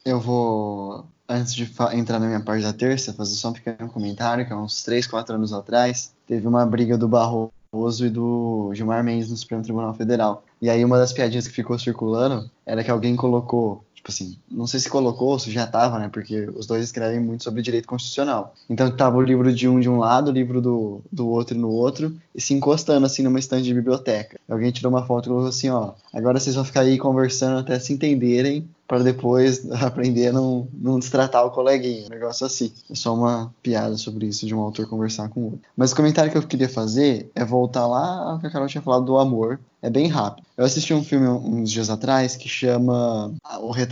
[SPEAKER 5] Eu vou antes de entrar na minha parte da terça, fazer só um pequeno comentário, que há uns 3, 4 anos atrás, teve uma briga do Barroso e do Gilmar Mendes no Supremo Tribunal Federal. E aí uma das piadinhas que ficou circulando era que alguém colocou tipo assim, não sei se colocou ou se já tava, né? Porque os dois escrevem muito sobre direito constitucional. Então tava o livro de um de um lado, o livro do, do outro no outro, e se encostando assim numa estante de biblioteca. Alguém tirou uma foto e falou assim, ó, agora vocês vão ficar aí conversando até se entenderem para depois aprender a não, não destratar o coleguinha, um negócio assim. É só uma piada sobre isso de um autor conversar com o outro. Mas o comentário que eu queria fazer é voltar lá ao que a Carol tinha falado do amor. É bem rápido. Eu assisti um filme uns dias atrás que chama,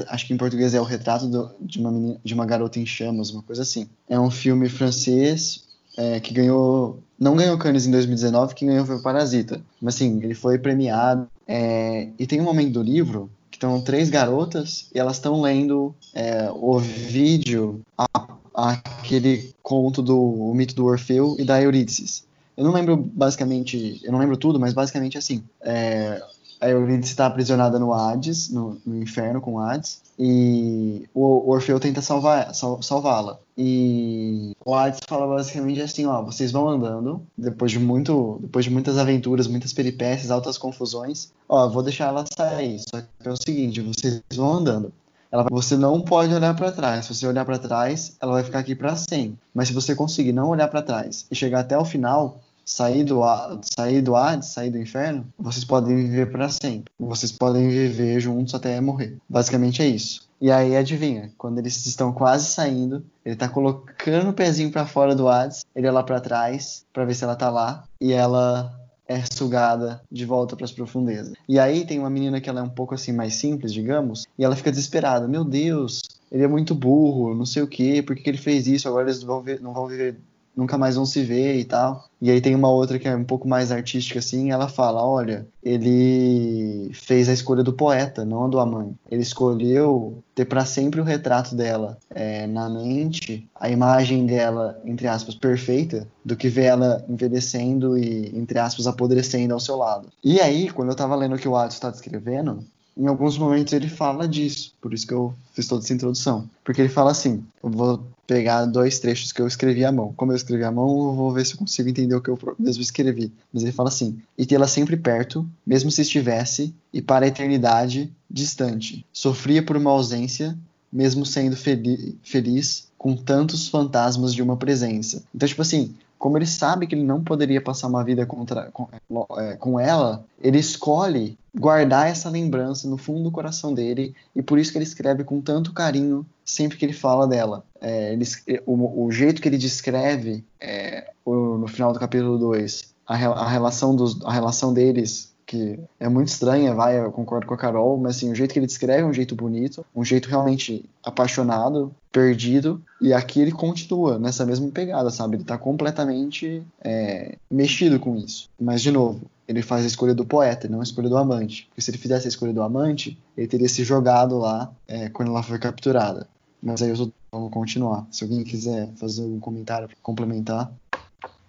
[SPEAKER 5] acho que em português é O Retrato do, de, uma menina, de uma Garota em Chamas, uma coisa assim. É um filme francês é, que ganhou, não ganhou Cannes em 2019, que ganhou foi o Parasita. Mas assim, ele foi premiado. É, e tem um momento do livro que estão três garotas e elas estão lendo é, o vídeo, a, aquele conto do o mito do Orfeu e da Eurídice. Eu não lembro basicamente, eu não lembro tudo, mas basicamente assim. É, a Eurídice está aprisionada no Hades, no, no, inferno com Hades, e o, Orfeu tenta salvar, sal, salvá-la. E o Hades fala basicamente assim, ó, vocês vão andando, depois de muito, depois de muitas aventuras, muitas peripécias, altas confusões, ó, vou deixar ela sair. Só que é o seguinte, vocês vão andando. Ela, você não pode olhar para trás. Se você olhar para trás, ela vai ficar aqui para sempre. Mas se você conseguir não olhar para trás e chegar até o final, sair do, sair do Hades, sair do inferno, vocês podem viver para sempre. Vocês podem viver juntos até morrer. Basicamente é isso. E aí, adivinha, quando eles estão quase saindo, ele tá colocando o pezinho para fora do Hades, ele é lá para trás para ver se ela tá lá e ela é sugada de volta para as profundezas. E aí tem uma menina que ela é um pouco assim mais simples, digamos, e ela fica desesperada. Meu Deus, ele é muito burro, não sei o quê, por que, ele fez isso? Agora eles vão ver, não vão viver nunca mais vão se ver e tal. E aí tem uma outra que é um pouco mais artística assim, ela fala, olha, ele fez a escolha do poeta, não a do amante. Ele escolheu ter para sempre o retrato dela é, na mente, a imagem dela, entre aspas, perfeita, do que ver ela envelhecendo e, entre aspas, apodrecendo ao seu lado. E aí, quando eu tava lendo o que o Adson está descrevendo, em alguns momentos ele fala disso, por isso que eu fiz toda essa introdução. Porque ele fala assim: eu vou pegar dois trechos que eu escrevi à mão. Como eu escrevi à mão, eu vou ver se eu consigo entender o que eu mesmo escrevi. Mas ele fala assim: e tê-la sempre perto, mesmo se estivesse, e para a eternidade distante. Sofria por uma ausência, mesmo sendo feliz com tantos fantasmas de uma presença. Então, tipo assim, como ele sabe que ele não poderia passar uma vida contra, com, é, com, ela, ele escolhe guardar essa lembrança no fundo do coração dele e por isso que ele escreve com tanto carinho sempre que ele fala dela. É, ele, o, o, jeito que ele descreve é, o, no final do capítulo 2 a, a, relação dos, a relação deles que é muito estranha, vai, eu concordo com a Carol, mas assim, o jeito que ele descreve é um jeito bonito, um jeito realmente apaixonado, perdido, e aqui ele continua nessa mesma pegada, sabe? Ele tá completamente é, mexido com isso. Mas, de novo, ele faz a escolha do poeta, não a escolha do amante. Porque se ele fizesse a escolha do amante, ele teria se jogado lá é, quando ela foi capturada. Mas aí eu vou continuar. Se alguém quiser fazer algum comentário para complementar.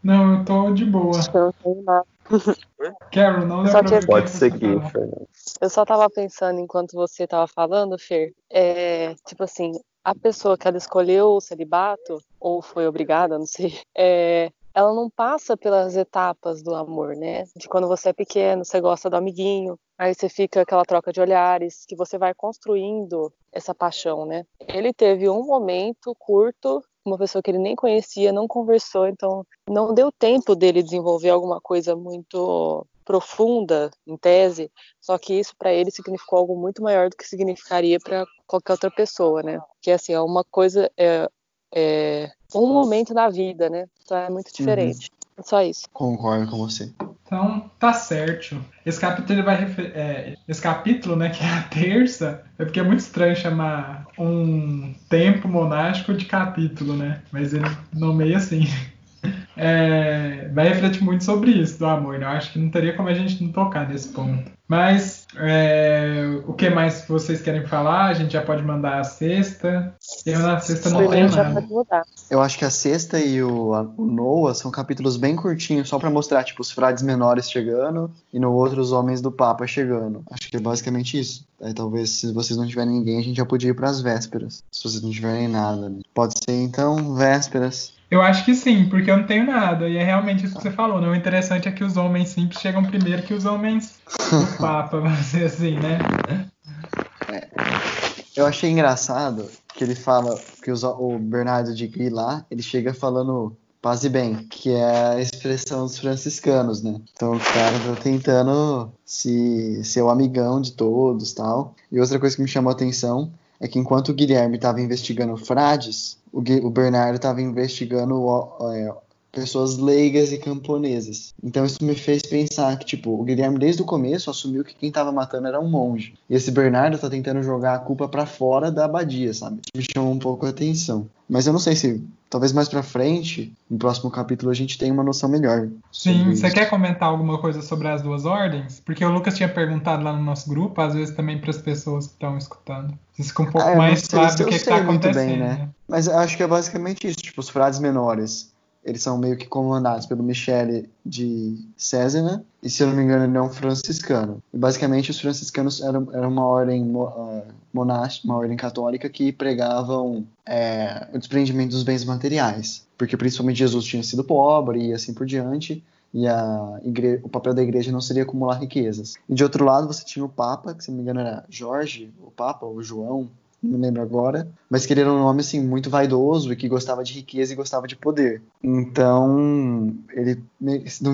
[SPEAKER 4] Não, eu tô de boa. Carol, não
[SPEAKER 3] só que... Pode seguir, Fernando.
[SPEAKER 2] Eu só tava pensando enquanto você tava falando, Fer, é, tipo assim, a pessoa que ela escolheu o celibato, ou foi obrigada, não sei, é, ela não passa pelas etapas do amor, né? De quando você é pequeno, você gosta do amiguinho, Aí você fica aquela troca de olhares, que você vai construindo essa paixão, né? Ele teve um momento curto, uma pessoa que ele nem conhecia, não conversou, então não deu tempo dele desenvolver alguma coisa muito profunda em tese, só que isso para ele significou algo muito maior do que significaria para qualquer outra pessoa, né? Que assim, é uma coisa é, é um momento na vida, né? Então é muito diferente. Uhum. Só isso.
[SPEAKER 5] Concordo com você.
[SPEAKER 4] Então, tá certo. Esse capítulo ele vai é, esse capítulo, né, que é a terça, é porque é muito estranho chamar um tempo monástico de capítulo, né? Mas ele nomeia assim. É, vai refletir muito sobre isso do amor. Né? Eu acho que não teria como a gente não tocar nesse ponto. Mas é, o que mais vocês querem falar? A gente já pode mandar a sexta. Eu na sexta não tenho nada.
[SPEAKER 5] Eu acho que a sexta e o, a, o Noah são capítulos bem curtinhos, só para mostrar tipo os frades menores chegando e no outro os homens do Papa chegando. Acho que é basicamente isso. Aí talvez se vocês não tiverem ninguém, a gente já podia ir para as vésperas. Se vocês não tiverem nada, né? pode ser então vésperas.
[SPEAKER 4] Eu acho que sim, porque eu não tenho nada. E é realmente isso que você falou, né? O interessante é que os homens simples chegam primeiro que os homens do Papa, vamos dizer assim, né?
[SPEAKER 5] É. Eu achei engraçado que ele fala que os, o Bernardo de Gui lá, ele chega falando paz e bem, que é a expressão dos franciscanos, né? Então o cara tá tentando se ser o amigão de todos tal. E outra coisa que me chamou a atenção é que enquanto o Guilherme estava investigando frades, o, o Bernardo estava investigando é, pessoas leigas e camponesas. Então isso me fez pensar que, tipo, o Guilherme desde o começo assumiu que quem estava matando era um monge. E esse Bernardo tá tentando jogar a culpa para fora da abadia, sabe? Isso me chamou um pouco a atenção. Mas eu não sei se talvez mais para frente, no próximo capítulo, a gente tenha uma noção melhor.
[SPEAKER 4] Sim, você quer comentar alguma coisa sobre as duas ordens? Porque o Lucas tinha perguntado lá no nosso grupo, às vezes também para as pessoas que estão escutando. Isso fica um pouco ah, mais claro do que está acontecendo. Bem, né?
[SPEAKER 5] Mas eu acho que é basicamente isso, tipo, os frades menores eles são meio que comandados pelo Michele de Césena, e se eu não me engano ele é um franciscano. E basicamente os franciscanos eram, eram uma ordem uh, monástica, uma ordem católica que pregavam é, o desprendimento dos bens materiais, porque principalmente Jesus tinha sido pobre e assim por diante, e a o papel da igreja não seria acumular riquezas. E de outro lado você tinha o Papa, que se não me engano era Jorge, o Papa, ou João, não lembro agora, mas que ele era um homem assim muito vaidoso e que gostava de riqueza e gostava de poder. Então, ele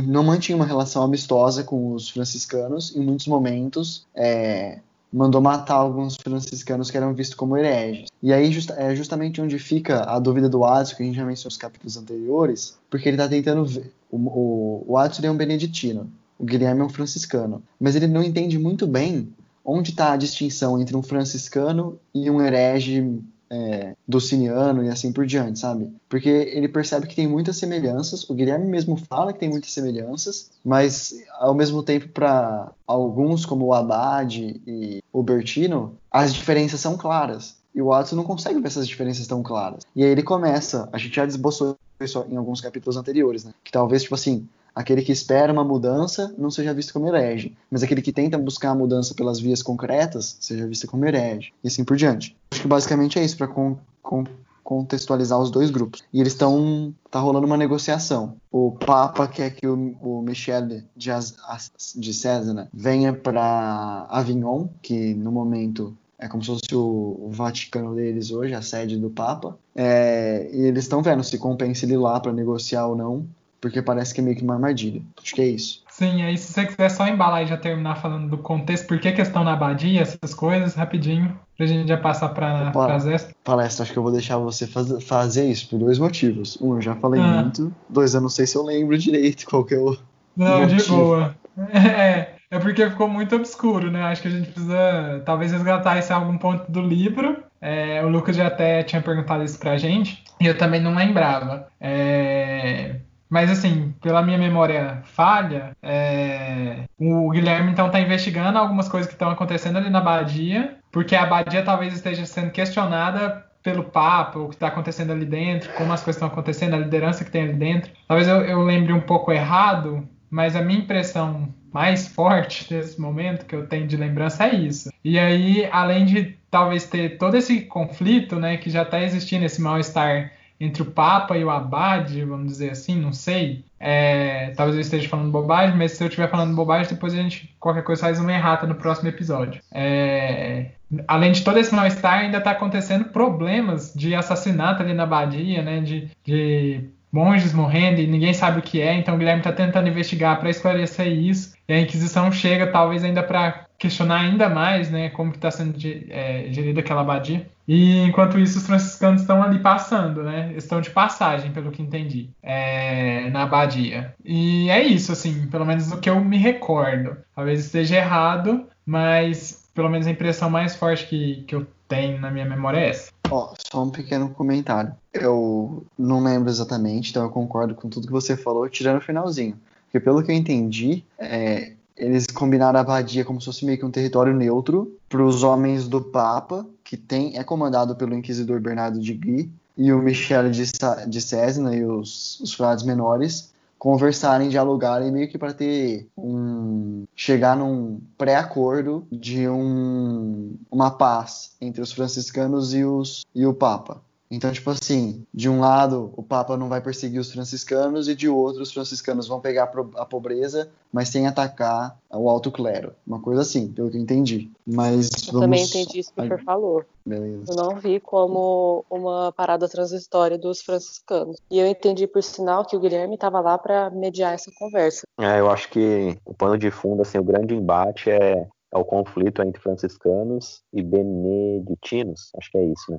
[SPEAKER 5] não mantinha uma relação amistosa com os franciscanos, em muitos momentos é, mandou matar alguns franciscanos que eram vistos como hereges. E aí just, é justamente onde fica a dúvida do Adson, que a gente já mencionou nos capítulos anteriores, porque ele está tentando ver. O, o, o Adson é um beneditino, o Guilherme é um franciscano, mas ele não entende muito bem onde está a distinção entre um franciscano e um herege é, dociniano e assim por diante, sabe? Porque ele percebe que tem muitas semelhanças, o Guilherme mesmo fala que tem muitas semelhanças, mas ao mesmo tempo para alguns como o Haddad e o Bertino, as diferenças são claras. E o Watson não consegue ver essas diferenças tão claras. E aí ele começa, a gente já desboçou isso em alguns capítulos anteriores, né? Que talvez, tipo assim, Aquele que espera uma mudança não seja visto como herege, mas aquele que tenta buscar a mudança pelas vias concretas seja visto como herege, e assim por diante. Acho que basicamente é isso para con con contextualizar os dois grupos. E eles estão. tá rolando uma negociação. O Papa quer que o, o Michel de, de César né, venha para Avignon, que no momento é como se fosse o, Vaticano deles hoje, a sede do Papa. É, e eles estão vendo se compensa ele lá para negociar ou não porque parece que é meio que uma armadilha. Acho que é isso.
[SPEAKER 4] Sim, aí se você quiser só embalar e já terminar falando do contexto, por que questão na abadia, essas coisas, rapidinho, pra gente já passar pra,
[SPEAKER 5] Opa, pras extras. Palestra, acho que eu vou deixar você faz, fazer isso por dois motivos. Um, eu já falei ah. muito. Dois, eu não sei se eu lembro direito qual que é o.
[SPEAKER 4] Não, motivo. de boa. É, é porque ficou muito obscuro, né? Acho que a gente precisa talvez resgatar esse algum ponto do livro. É, o Lucas já até tinha perguntado isso pra gente, e eu também não lembrava. É, mas assim, pela minha memória falha, é... o Guilherme então está investigando algumas coisas que estão acontecendo ali na abadia, porque a abadia talvez esteja sendo questionada pelo Papa, o que está acontecendo ali dentro, como as coisas estão acontecendo, a liderança que tem ali dentro. Talvez eu, eu lembre um pouco errado, mas a minha impressão mais forte desse momento que eu tenho de lembrança é isso. E aí, além de talvez ter todo esse conflito, né, que já está existindo, esse mal-estar entre o Papa e o Abade, vamos dizer assim, não sei. É, talvez eu esteja falando bobagem, mas se eu estiver falando bobagem, depois a gente, qualquer coisa, faz uma errata no próximo episódio. É, além de todo esse mal-estar, ainda está acontecendo problemas de assassinato ali na abadia, né? De, de monges morrendo e ninguém sabe o que é, então o Guilherme está tentando investigar para esclarecer isso. E a Inquisição chega, talvez, ainda para questionar ainda mais né, como está sendo é, gerida aquela abadia. E enquanto isso, os franciscanos estão ali passando, né? Estão de passagem, pelo que entendi, é, na abadia. E é isso, assim, pelo menos o que eu me recordo. Talvez esteja errado, mas pelo menos a impressão mais forte que, que eu tenho na minha memória é essa.
[SPEAKER 5] Ó, só um pequeno comentário. Eu não lembro exatamente, então eu concordo com tudo que você falou, tirando o finalzinho. Porque pelo que eu entendi, é, eles combinaram a abadia como se fosse meio que um território neutro para os homens do Papa, que tem, é comandado pelo inquisidor Bernardo de Gui, e o Michele de, de César e os, os frades menores conversarem, dialogarem meio que para ter um chegar num pré-acordo de um, uma paz entre os franciscanos e os e o Papa. Então, tipo assim, de um lado o Papa não vai perseguir os franciscanos e de outro os franciscanos vão pegar a pobreza, mas sem atacar o alto clero. Uma coisa assim, pelo que eu entendi. Mas
[SPEAKER 2] eu vamos... também entendi isso que o senhor falou.
[SPEAKER 5] Beleza.
[SPEAKER 2] Eu não vi como uma parada transitória dos franciscanos. E eu entendi, por sinal, que o Guilherme estava lá para mediar essa conversa.
[SPEAKER 3] É, eu acho que o pano de fundo, assim, o grande embate é, é o conflito entre franciscanos e beneditinos. Acho que é isso, né?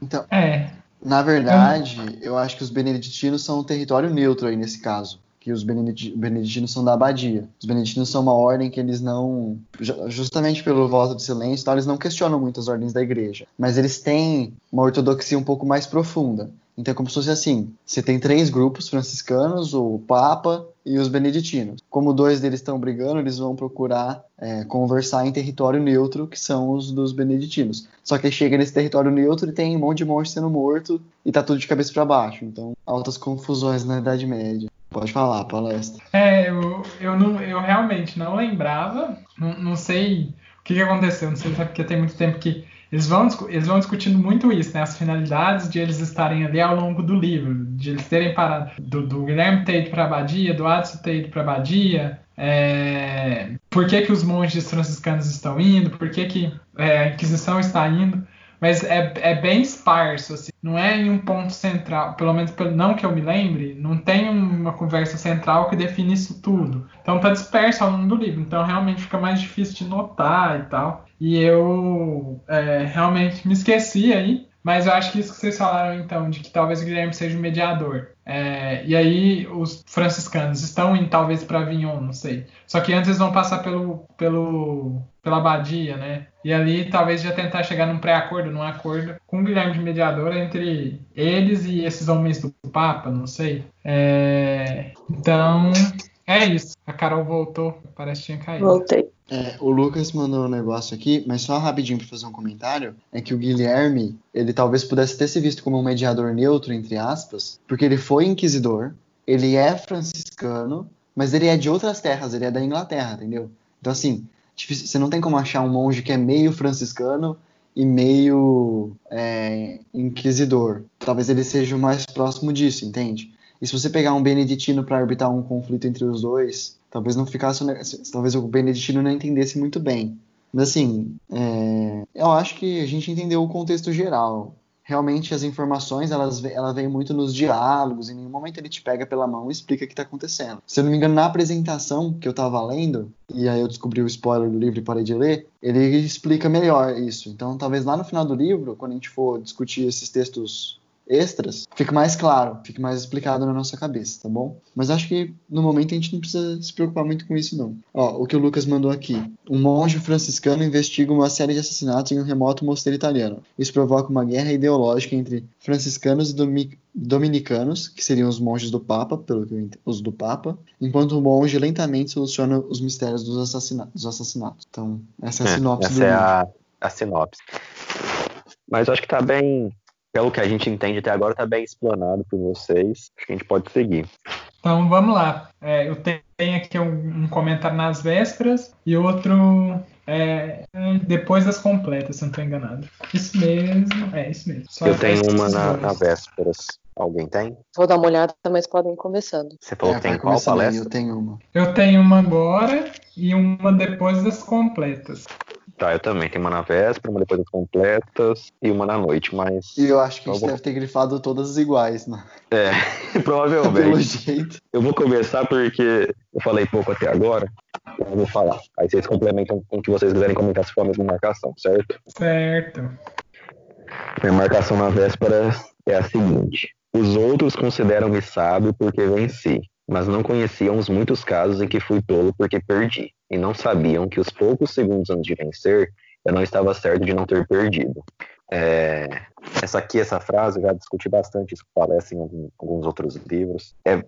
[SPEAKER 5] Então,
[SPEAKER 4] é.
[SPEAKER 5] na verdade, eu acho que os beneditinos são um território neutro aí nesse caso. Que os beneditinos são da abadia. Os beneditinos são uma ordem que eles não. Justamente pelo voto de silêncio, então, eles não questionam muito as ordens da igreja. Mas eles têm uma ortodoxia um pouco mais profunda. Então é como se fosse assim: você tem três grupos franciscanos, o Papa e os beneditinos. Como dois deles estão brigando, eles vão procurar é, conversar em território neutro, que são os dos beneditinos. Só que chega nesse território neutro e tem um monte de monge sendo morto e tá tudo de cabeça para baixo. Então, altas confusões na Idade Média. Pode falar, palestra.
[SPEAKER 4] É, eu, eu, não, eu realmente não lembrava, não, não sei o que, que aconteceu, não sei se é porque tem muito tempo que eles vão, eles vão discutindo muito isso, né? As finalidades de eles estarem ali ao longo do livro, de eles terem parado, do, do Guilherme ido para Abadia, do Adson ido para Abadia, é, por que, que os monges franciscanos estão indo, por que, que é, a Inquisição está indo mas é, é bem esparso, assim. Não é em um ponto central, pelo menos não que eu me lembre, não tem uma conversa central que define isso tudo. Então tá disperso ao longo do livro, então realmente fica mais difícil de notar e tal. E eu é, realmente me esqueci aí, mas eu acho que isso que vocês falaram então, de que talvez o Guilherme seja o mediador. É, e aí os franciscanos estão indo talvez para Avignon, não sei. Só que antes eles vão passar pelo, pelo, pela abadia, né? E ali talvez já tentar chegar num pré-acordo, num acordo com o Guilherme de mediador entre eles e esses homens do Papa, não sei. É, então é isso. A Carol voltou, parece que tinha caído.
[SPEAKER 2] Voltei.
[SPEAKER 5] É, o Lucas mandou um negócio aqui, mas só rapidinho para fazer um comentário, é que o Guilherme, ele talvez pudesse ter se visto como um mediador neutro, entre aspas, porque ele foi inquisidor, ele é franciscano, mas ele é de outras terras, ele é da Inglaterra, entendeu? Então, assim, você não tem como achar um monge que é meio franciscano e meio é, inquisidor. Talvez ele seja o mais próximo disso, entende? E se você pegar um beneditino para arbitrar um conflito entre os dois, talvez não ficasse. Talvez o Beneditino não entendesse muito bem. Mas assim, é, eu acho que a gente entendeu o contexto geral. Realmente as informações elas, ela vem muito nos diálogos, em nenhum momento ele te pega pela mão e explica o que está acontecendo. Se eu não me engano, na apresentação que eu estava lendo, e aí eu descobri o spoiler do livro e parei de ler, ele explica melhor isso. Então talvez lá no final do livro, quando a gente for discutir esses textos extras, fica mais claro, fica mais explicado na nossa cabeça, tá bom? Mas acho que no momento a gente não precisa se preocupar muito com isso, não. Ó, o que o Lucas mandou aqui. Um monge franciscano investiga uma série de assassinatos em um remoto mosteiro italiano. Isso provoca uma guerra ideológica entre franciscanos e dominicanos, que seriam os monges do Papa, pelo que eu os do Papa, enquanto o monge lentamente soluciona os mistérios dos, assassinatos. Dos assassinatos. Então, essa é a é, sinopse
[SPEAKER 3] essa
[SPEAKER 5] do
[SPEAKER 3] é. A, a sinopse. Mas acho que tá bem pelo que a gente entende até agora, está bem explanado por vocês. Acho que a gente pode seguir.
[SPEAKER 4] Então vamos lá. É, eu tenho aqui um, um, comentário nas vésperas e outro é, depois das completas, se não estou enganado. Isso mesmo, é isso mesmo.
[SPEAKER 3] Só eu tenho uma na, na, vésperas. Alguém tem?
[SPEAKER 2] Vou dar uma olhada, mas podem ir conversando.
[SPEAKER 3] Você falou
[SPEAKER 5] É,
[SPEAKER 3] que tem qual
[SPEAKER 5] começando aí,
[SPEAKER 3] palestra?
[SPEAKER 5] Eu tenho uma.
[SPEAKER 4] Eu tenho uma agora e uma depois das completas.
[SPEAKER 3] Tá, eu também. Tem uma na véspera, uma depois das completas e uma na noite, mas.
[SPEAKER 5] E eu acho que a gente
[SPEAKER 3] vou-
[SPEAKER 5] deve ter grifado todas iguais, né?
[SPEAKER 3] É,
[SPEAKER 5] Pelo
[SPEAKER 3] provavelmente.
[SPEAKER 5] jeito.
[SPEAKER 3] Eu vou começar porque eu falei pouco até agora. Eu vou falar. Aí vocês complementam com o que vocês quiserem comentar se for a mesma marcação, certo?
[SPEAKER 4] Certo.
[SPEAKER 3] Minha marcação na véspera é a seguinte: Os outros consideram-me sábio porque venci, mas não conheciam os muitos casos em que fui tolo porque perdi, e não sabiam que os poucos segundos antes de vencer, eu não estava certo de não ter perdido. É, essa aqui, essa frase, eu já discuti bastante isso palestra em algum- alguns outros livros. É,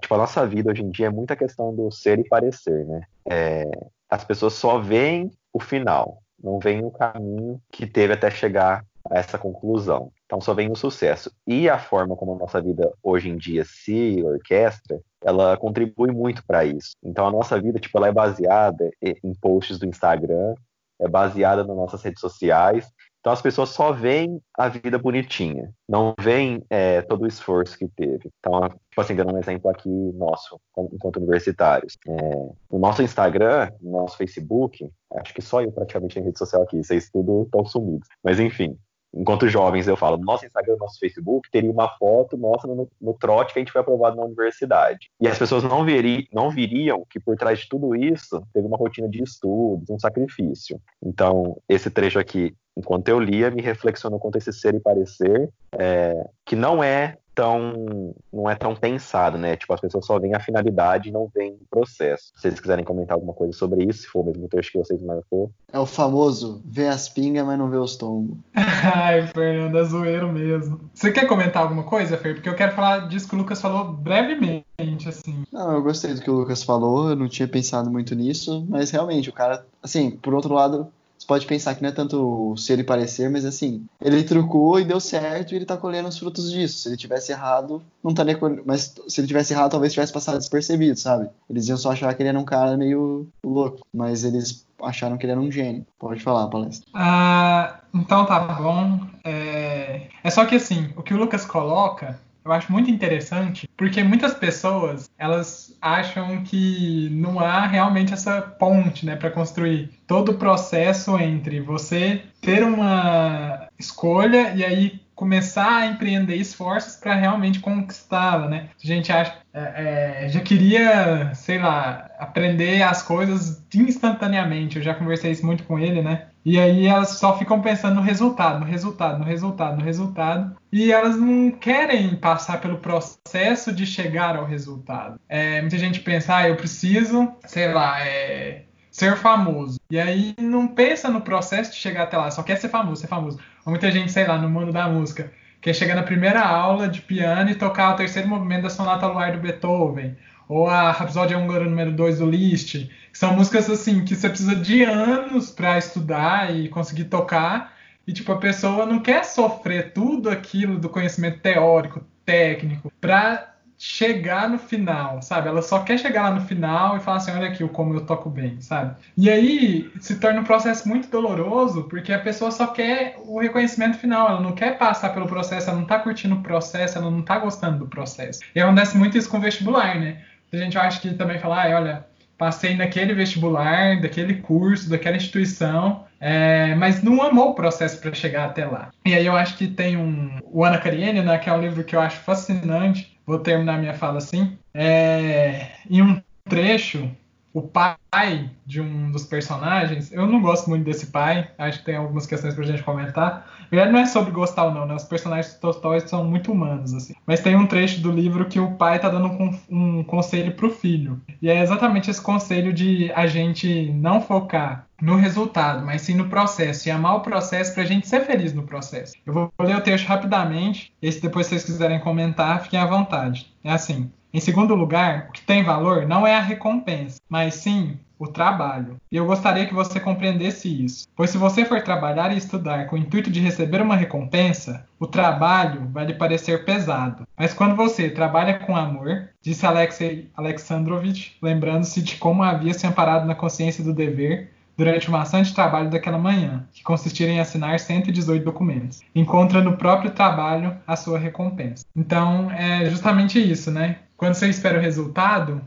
[SPEAKER 3] tipo, a nossa vida hoje em dia é muita questão do ser e parecer, né? É, as pessoas só veem o final, não veem o caminho que teve até chegar a essa conclusão. Então só vem o sucesso. E a forma como a nossa vida hoje em dia se orquestra, ela contribui muito para isso. Então a nossa vida, tipo, ela é baseada em posts do Instagram, é baseada nas nossas redes sociais. Então as pessoas só veem a vida bonitinha, não veem é, todo o esforço que teve. Então, tipo assim, dando um exemplo aqui nosso, enquanto universitários. É, no nosso Instagram, no nosso Facebook, acho que só eu praticamente em rede social aqui, vocês tudo estão sumidos. Mas enfim, enquanto jovens eu falo, no nosso Instagram, no nosso Facebook, teria uma foto nossa no, no trote que a gente foi aprovado na universidade. E as pessoas não, veri, não viriam que por trás de tudo isso teve uma rotina de estudos, um sacrifício. Então, esse trecho aqui, enquanto eu lia, me reflexionou quanto esse ser e parecer, é, que não é tão não é tão pensado, né? Tipo, as pessoas só veem a finalidade e não veem o processo. Se vocês quiserem comentar alguma coisa sobre isso, se for o mesmo trecho que vocês marcou.
[SPEAKER 5] É o famoso vê as pingas, mas não vê os tombos.
[SPEAKER 4] Ai, Fernando, é zoeiro mesmo. Você quer comentar alguma coisa, Fer? Porque eu quero falar disso que o Lucas falou brevemente, assim.
[SPEAKER 5] Não, eu gostei do que o Lucas falou, eu não tinha pensado muito nisso, mas realmente, o cara, assim, por outro lado, pode pensar que não é tanto ser e parecer, mas assim, ele trucou e deu certo e ele tá colhendo os frutos disso. Se ele tivesse errado, não estaria colhendo, mas se ele tivesse errado, talvez tivesse passado despercebido, sabe? Eles iam só achar que ele era um cara meio louco, mas eles acharam que ele era um gênio. Pode falar, palestra.
[SPEAKER 4] Ah, então tá bom. É... é só que assim, o que o Lucas coloca, eu acho muito interessante, porque muitas pessoas elas acham que não há realmente essa ponte, né, para construir. Todo o processo entre você ter uma escolha e aí começar a empreender esforços para realmente conquistá-la, né? A gente acha, é, é, já queria, sei lá, aprender as coisas instantaneamente. Eu já conversei isso muito com ele, né? E aí elas só ficam pensando no resultado, no resultado, no resultado, no resultado. E elas não querem passar pelo processo de chegar ao resultado. É, muita gente pensa, ah, eu preciso, sei lá, é, ser famoso. E aí não pensa no processo de chegar até lá, só quer ser famoso, ser famoso. Muita gente, sei lá, no mundo da música, quer chegar na primeira aula de piano e tocar o terceiro movimento da Sonata Luar do Beethoven, ou a Rhapsódia Húngara número 2 do Liszt, que são músicas assim que você precisa de anos para estudar e conseguir tocar, e tipo a pessoa não quer sofrer tudo aquilo do conhecimento teórico, técnico, para chegar no final, sabe? Ela só quer chegar lá no final e falar assim, olha aqui como eu toco bem, sabe? E aí se torna um processo muito doloroso, porque a pessoa só quer o reconhecimento final, ela não quer passar pelo processo, ela não tá curtindo o processo, ela não tá gostando do processo. E acontece muito isso com vestibular, né? A gente acha que também fala, ah, olha, passei naquele vestibular, daquele curso, daquela instituição, é, mas não amou o processo para chegar até lá. E aí eu acho que tem um o Ana Karenina, que é um livro que eu acho fascinante. Vou terminar minha fala assim. É, em um trecho, o pai de um dos personagens, eu não gosto muito desse pai, acho que tem algumas questões pra gente comentar. Verdade, não é sobre gostar ou não, né? Os personagens do Tolstói são muito humanos, assim. Mas tem um trecho do livro que o pai tá dando um, um conselho pro filho. E é exatamente esse conselho de a gente não focar no resultado, mas sim no processo, e amar o processo pra gente ser feliz no processo. Eu vou ler o texto rapidamente, e se depois vocês quiserem comentar, fiquem à vontade. É assim. Em segundo lugar, o que tem valor não é a recompensa, mas sim o trabalho. E eu gostaria que você compreendesse isso, pois se você for trabalhar e estudar com o intuito de receber uma recompensa, o trabalho vai lhe parecer pesado. Mas quando você trabalha com amor, disse Alexei Alexandrovich, lembrando-se de como havia se amparado na consciência do dever, durante o maçante trabalho daquela manhã, que consistiria em assinar 118 documentos. Encontra no próprio trabalho a sua recompensa. Então, é justamente isso, né? Quando você espera o resultado,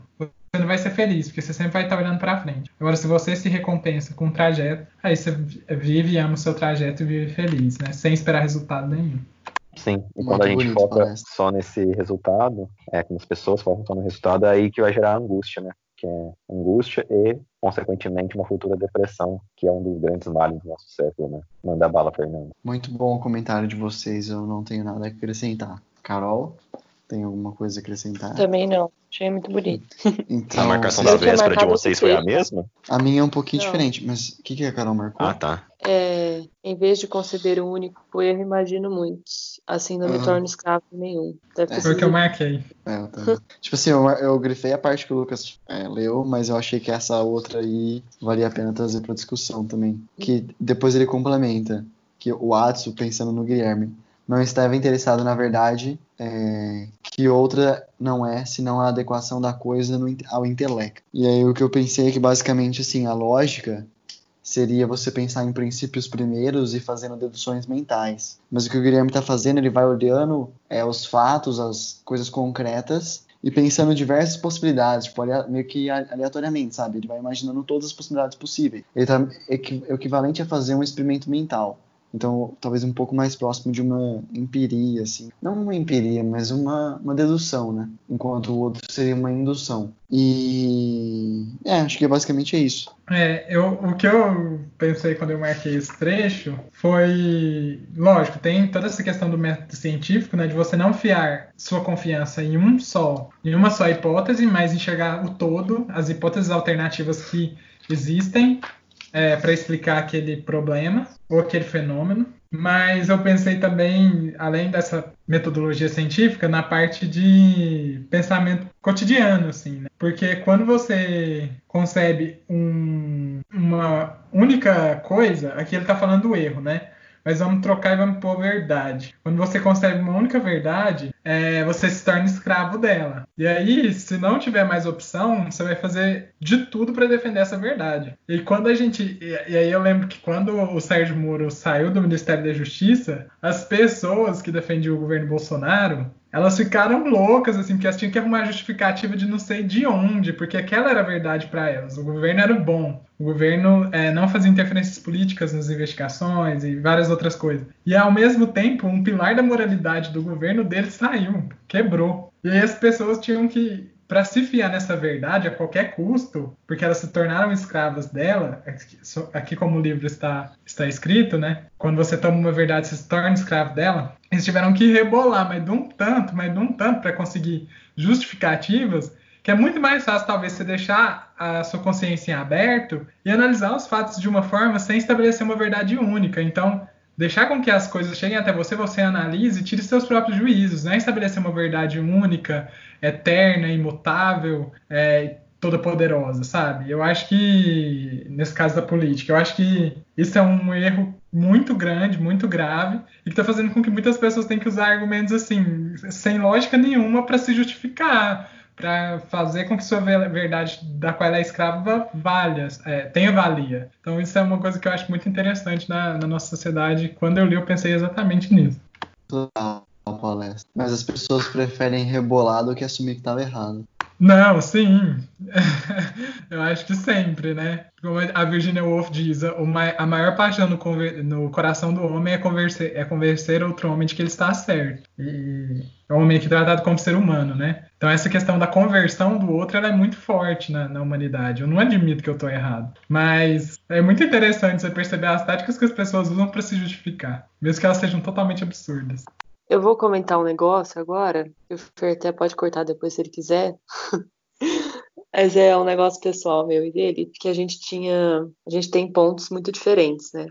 [SPEAKER 4] você não vai ser feliz, porque você sempre vai estar olhando para frente. Agora, se você se recompensa com um trajeto, aí você vive e ama o seu trajeto e vive feliz, né? Sem esperar resultado nenhum.
[SPEAKER 3] Sim, e quando a gente
[SPEAKER 5] bonito,
[SPEAKER 3] foca
[SPEAKER 5] parece.
[SPEAKER 3] só nesse resultado, é, quando as pessoas focam só no resultado, é aí que vai gerar angústia, né? Que é angústia e, consequentemente, uma futura depressão, que é um dos grandes males do nosso século, né? Manda bala, Fernando.
[SPEAKER 5] Muito bom o comentário de vocês, eu não tenho nada a acrescentar. Carol, tem alguma coisa a acrescentar?
[SPEAKER 2] Também não. Achei muito bonito.
[SPEAKER 5] Então,
[SPEAKER 3] a marcação
[SPEAKER 2] eu
[SPEAKER 3] da véspera de vocês foi a mesma?
[SPEAKER 5] a minha é um pouquinho
[SPEAKER 2] Não.
[SPEAKER 5] diferente, mas o que, que a Carol marcou?
[SPEAKER 3] Ah, tá.
[SPEAKER 2] É, em vez de conceber um único erro, imagino muitos. Assim não me
[SPEAKER 5] Aham.
[SPEAKER 2] torno escravo de nenhum. Deve
[SPEAKER 5] É.
[SPEAKER 4] Foi o que eu marquei.
[SPEAKER 5] É, eu tipo assim, eu, eu grifei a parte que o Lucas é, leu, mas eu achei que essa outra aí valia a pena trazer pra discussão também. Que depois ele complementa, que o Atsu, pensando no Guilherme, não estava interessado na verdade, é, que outra não é senão a adequação da coisa no ao intelecto. E aí o que eu pensei é que basicamente assim, a lógica seria você pensar em princípios primeiros e fazendo deduções mentais. Mas o que o Guilherme está fazendo, ele vai olhando é, os fatos, as coisas concretas e pensando diversas possibilidades, tipo, meio que aleatoriamente, sabe? Ele vai imaginando todas as possibilidades possíveis. Ele tá equi- equivalente a fazer um experimento mental. Então, talvez um pouco mais próximo de uma empiria, assim. Não uma empiria, mas uma, uma dedução, né? Enquanto o outro seria uma indução. E... É, acho que basicamente é isso.
[SPEAKER 4] É, eu, o que eu pensei quando eu marquei esse trecho foi, lógico, tem toda essa questão do método científico, né, de você não fiar sua confiança em um só, em uma só hipótese, mas enxergar o todo, as hipóteses alternativas que existem para explicar aquele problema ou aquele fenômeno. Mas eu pensei também, além dessa metodologia científica, na parte de pensamento cotidiano, assim, né? Porque quando você concebe um- uma única coisa, aqui ele está falando do erro, né? Mas vamos trocar e vamos pôr verdade. Quando você concebe uma única verdade, é, você se torna escravo dela. E aí, se não tiver mais opção, você vai fazer de tudo para defender essa verdade. E quando a gente. E aí eu lembro que quando o Sérgio Moro saiu do Ministério da Justiça, as pessoas que defendiam o governo Bolsonaro. Elas ficaram loucas, assim, porque elas tinham que arrumar justificativa de não sei de onde, porque aquela era a verdade para elas. O governo era bom. O governo é, não fazia interferências políticas nas investigações e várias outras coisas. E ao mesmo tempo, um pilar da moralidade do governo dele saiu, quebrou. E aí as pessoas tinham que, para se fiar nessa verdade a qualquer custo, porque elas se tornaram escravas dela, aqui, so- aqui como o livro está, está escrito, né? Quando você toma uma verdade, você se torna escravo dela. Eles tiveram que rebolar, mas de um tanto, mas de um tanto para conseguir justificativas que é muito mais fácil, talvez, você deixar a sua consciência em aberto e analisar os fatos de uma forma sem estabelecer uma verdade única. Então, deixar com que as coisas cheguem até você, você analise e tire seus próprios juízos, não é estabelecer uma verdade única, eterna, imutável, é, toda poderosa, sabe? Eu acho que, nesse caso da política, eu acho que isso é um erro muito grande, muito grave, e que está fazendo com que muitas pessoas tenham que usar argumentos assim, sem lógica nenhuma para se justificar para fazer com que sua ve- verdade da qual ela é escrava valha, é, tenha valia. Então isso é uma coisa que eu acho muito interessante na, na nossa sociedade. Quando eu li, eu pensei exatamente nisso.
[SPEAKER 5] Total, palestra. Mas as pessoas preferem rebolar do que assumir que estava errado.
[SPEAKER 4] Não, sim. eu acho que sempre, né? Como a Virginia Woolf diz, o a maior paixão no, no coração do homem é convencer, é convencer outro homem de que ele está certo. E é um homem que é tratado como ser humano, né? Então essa questão da conversão do outro é muito forte na, na humanidade. Eu não admito que eu estou errado. Mas é muito interessante você perceber as táticas que as pessoas usam para se justificar. Mesmo que elas sejam totalmente absurdas.
[SPEAKER 2] Eu vou comentar um negócio agora, o Fer até pode cortar depois se ele quiser. Mas é um negócio pessoal meu e dele, porque a gente tinha, a gente tem pontos muito diferentes, né?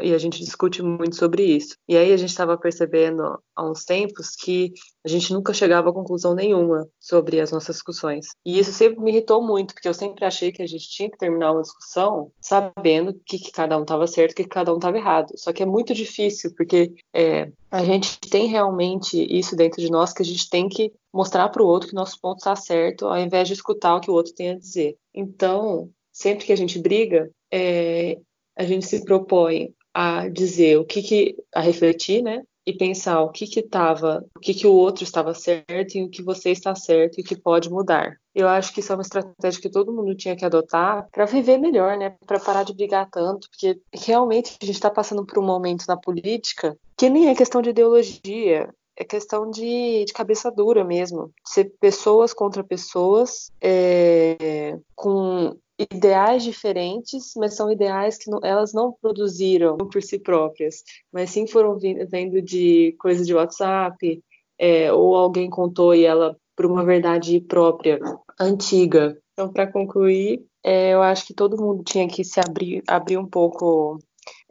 [SPEAKER 2] E a gente discute muito sobre isso. E aí a gente estava percebendo há uns tempos que a gente nunca chegava a conclusão nenhuma sobre as nossas discussões. E isso sempre me irritou muito, porque eu sempre achei que a gente tinha que terminar uma discussão sabendo que, que cada um estava certo e que cada um estava errado. Só que é muito difícil, porque é, a gente tem realmente isso dentro de nós que a gente tem que mostrar para o outro que nosso ponto está certo, ao invés de escutar o que o outro tem a dizer. Então, sempre que a gente briga, é, a gente se propõe a dizer o que, que a refletir, né? E pensar o que que estava, o que que o outro estava certo e o que você está certo e o que pode mudar. Eu acho que isso é uma estratégia que todo mundo tinha que adotar para viver melhor, né? Para parar de brigar tanto, porque realmente a gente está passando por um momento na política que nem é questão de ideologia, é questão de, de cabeça dura mesmo. Ser pessoas contra pessoas, é, com ideais diferentes, mas são ideais que não, elas não produziram por si próprias, mas sim foram vindo de coisas de WhatsApp, é, ou alguém contou e ela por uma verdade própria, antiga. Então, para concluir, é, eu acho que todo mundo tinha que se abrir, abrir um pouco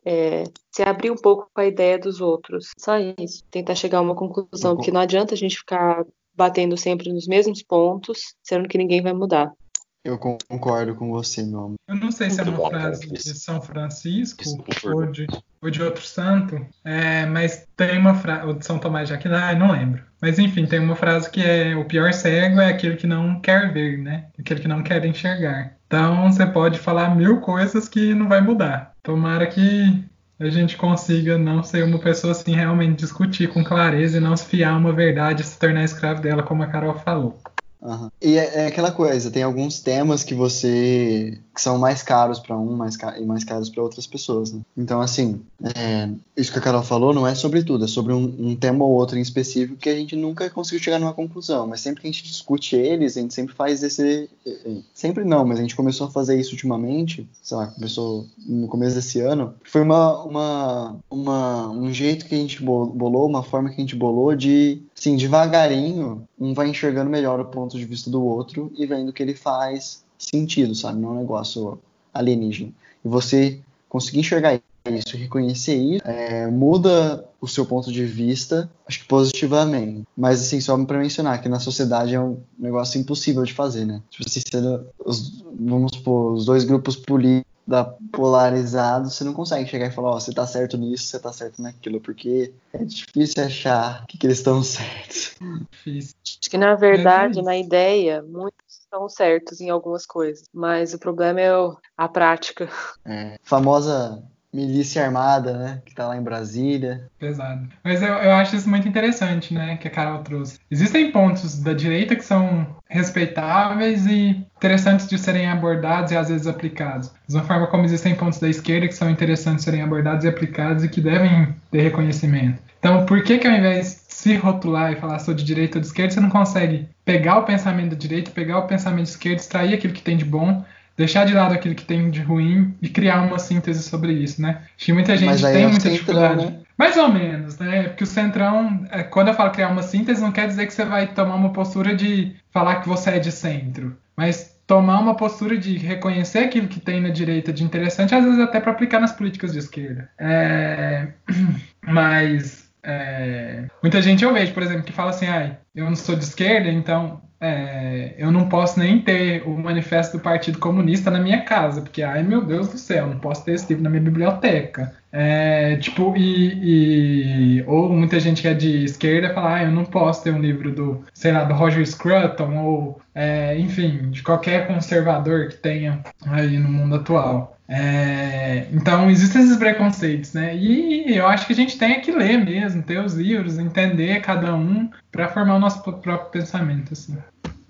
[SPEAKER 2] é, se abrir um pouco com a ideia dos outros. Só isso. Tentar chegar a uma conclusão, porque não adianta a gente ficar batendo sempre nos mesmos pontos, sendo que ninguém vai mudar.
[SPEAKER 5] Eu concordo com você, meu amor.
[SPEAKER 4] Eu não sei se é uma
[SPEAKER 3] bom,
[SPEAKER 4] frase
[SPEAKER 3] cara.
[SPEAKER 4] de São Francisco ou de, ou de outro santo, é, mas tem uma frase, ou de São Tomás de Aquino, ah, não lembro. Mas enfim, tem uma frase que é o pior cego é aquele que não quer ver, né? Aquele que não quer enxergar. Então você pode falar mil coisas que não vai mudar. Tomara que a gente consiga não ser uma pessoa assim, realmente discutir com clareza e não se fiar uma verdade e se tornar escravo dela, como a Carol falou.
[SPEAKER 5] Aham. E é, é aquela coisa, tem alguns temas que você que são mais caros para um mais ca- e mais caros para outras pessoas, né? Então, assim, é, isso que a Carol falou não é sobre tudo, é sobre um, um tema ou outro em específico que a gente nunca conseguiu chegar numa conclusão, mas sempre que a gente discute eles, a gente sempre faz esse. eh, eh, Sempre não, mas a gente começou a fazer isso ultimamente, sei lá, começou no começo desse ano. Foi uma, uma, uma, um jeito que a gente bo- bolou, uma forma que a gente bolou de, assim, devagarinho, um vai enxergando melhor o ponto de vista do outro e vendo que ele faz sentido, sabe? Não é um negócio alienígena. E você conseguir enxergar isso, reconhecer isso, é, muda o seu ponto de vista, acho que positivamente. Mas, assim, só para mencionar que na sociedade é um negócio impossível de fazer, né? Tipo sendo os, vamos supor, os dois grupos políticos da polarizados, você não consegue chegar e falar, ó, você tá certo nisso, você tá certo naquilo, porque é difícil achar que, que eles estão certos.
[SPEAKER 4] Difícil.
[SPEAKER 2] Acho que, na verdade,
[SPEAKER 4] É
[SPEAKER 2] na ideia, muitos estão certos em algumas coisas, mas o problema é o- a prática.
[SPEAKER 5] É, famosa milícia armada, né? Que tá lá em Brasília.
[SPEAKER 4] Pesado. Mas eu, eu acho isso muito interessante, né? Que a Carol trouxe. Existem pontos da direita que são respeitáveis e interessantes de serem abordados e às vezes aplicados. Da mesma forma como existem pontos da esquerda que são interessantes de serem abordados e aplicados e que devem ter reconhecimento. Então, por que que ao invés de se rotular e falar sou de direita ou de esquerda, você não consegue pegar o pensamento da direita, pegar o pensamento de esquerda, extrair aquilo que tem de bom, deixar de lado aquilo que tem de ruim e criar uma síntese sobre isso, né? Acho que muita gente tem
[SPEAKER 5] é
[SPEAKER 4] muita dificuldade.
[SPEAKER 5] né?
[SPEAKER 4] Mais ou menos, né? Porque o centrão, é, quando eu falo criar uma síntese, não quer dizer que você vai tomar uma postura de falar que você é de centro, mas tomar uma postura de reconhecer aquilo que tem na direita de interessante, às vezes até para aplicar nas políticas de esquerda. É, Mas é, muita gente eu vejo, por exemplo, que fala assim, ai, eu não sou de esquerda, então é, eu não posso nem ter o manifesto do Partido Comunista na minha casa, porque, ai meu Deus do céu, não posso ter esse livro na minha biblioteca. É, tipo, e, e- Ou muita gente que é de esquerda fala, ah, eu não posso ter um livro do, sei lá, do Roger Scruton, ou, é, enfim, de qualquer conservador que tenha aí no mundo atual. É, então existem esses preconceitos, né? E eu acho que a gente tem que ler mesmo, ter os livros, entender cada um para formar o nosso próprio pensamento, assim.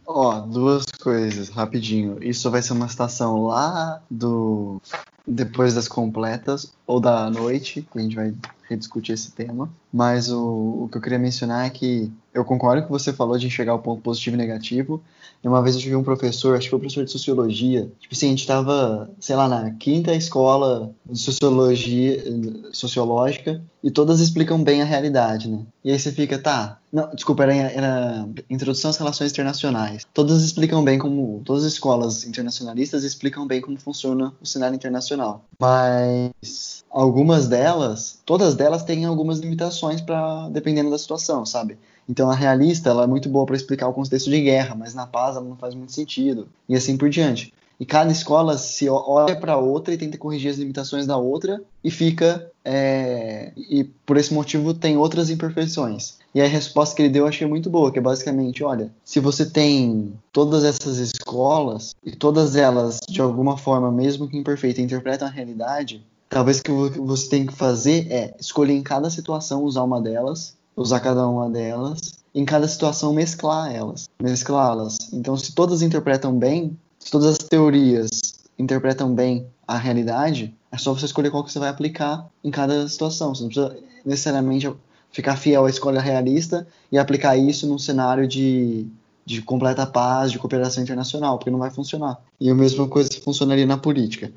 [SPEAKER 5] Ó, duas coisas, rapidinho. Isso vai ser uma citação lá do depois das completas ou da noite, que a gente vai rediscutir esse tema. Mas o, o que eu queria mencionar é que eu concordo com o que você falou de enxergar o ponto positivo e negativo. E uma vez eu tive um professor, acho que foi um professor de sociologia. Tipo assim, a gente tava, sei lá, na quinta escola de sociologia, sociológica, e todas explicam bem a realidade, né? E aí você fica, tá. Não, desculpa, era, era Introdução às Relações Internacionais. Todas explicam bem como. Todas as escolas internacionalistas explicam bem como funciona o cenário internacional. Mas algumas delas, todas delas têm algumas limitações para dependendo da situação, sabe? Então a realista ela é muito boa para explicar o contexto de guerra, mas na paz ela não faz muito sentido e assim por diante. e cada escola se olha para outra e tenta corrigir as limitações da outra e fica é, e por esse motivo tem outras imperfeições. E a resposta que ele deu eu achei muito boa, que é basicamente, olha, se você tem todas essas escolas e todas elas de alguma forma, mesmo que imperfeita, interpretam a realidade, talvez o que você tem que fazer é escolher em cada situação usar uma delas, usar cada uma delas, em cada situação mesclar elas, mesclá-las. Então, se todas interpretam bem, se todas as teorias interpretam bem a realidade, é só você escolher qual que você vai aplicar em cada situação. Você não precisa necessariamente ficar fiel à escolha realista e aplicar isso num cenário de, de completa paz, de cooperação internacional, porque não vai funcionar. E a mesma coisa funcionaria na política.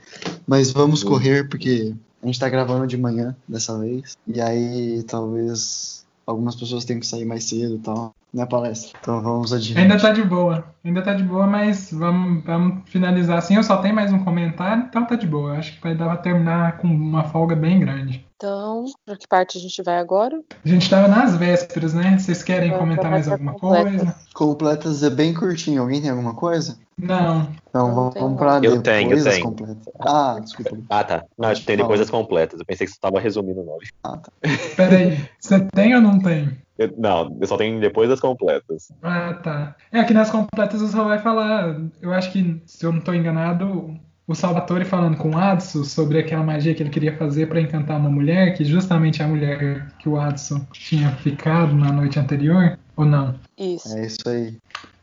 [SPEAKER 5] Mas vamos uhum. correr, porque a gente está gravando de manhã dessa vez, e aí talvez algumas pessoas tenham que sair mais cedo e tal né, palestra. Então vamos adiante.
[SPEAKER 4] Ainda tá de boa. Ainda tá de boa, mas vamos, vamos finalizar assim. Eu só tenho mais um comentário, então tá de boa. Acho que vai dar pra terminar com uma folga bem grande.
[SPEAKER 2] Então, para que parte a gente vai agora?
[SPEAKER 4] A gente estava nas vésperas, né? Vocês querem vai comentar mais alguma completas. coisa?
[SPEAKER 5] Completas é bem curtinho. Alguém tem alguma coisa?
[SPEAKER 4] Não.
[SPEAKER 5] Então vamos, vamos para
[SPEAKER 3] Eu tenho, eu tenho.
[SPEAKER 5] Completas. Ah, desculpa.
[SPEAKER 3] Ah, tá. Não, acho que tem depois das completas. Eu pensei que você estava resumindo o nome.
[SPEAKER 5] Ah, tá.
[SPEAKER 4] Peraí, você tem ou não tem?
[SPEAKER 3] Eu, não, eu só tenho depois das completas.
[SPEAKER 4] Ah, tá. É, aqui nas completas você só vai falar. Eu acho que, se eu não estou enganado, o Salvatore falando com o Adson sobre aquela magia que ele queria fazer para encantar uma mulher, que justamente é a mulher que o Adson tinha ficado na noite anterior, ou não?
[SPEAKER 2] Isso.
[SPEAKER 5] É isso aí.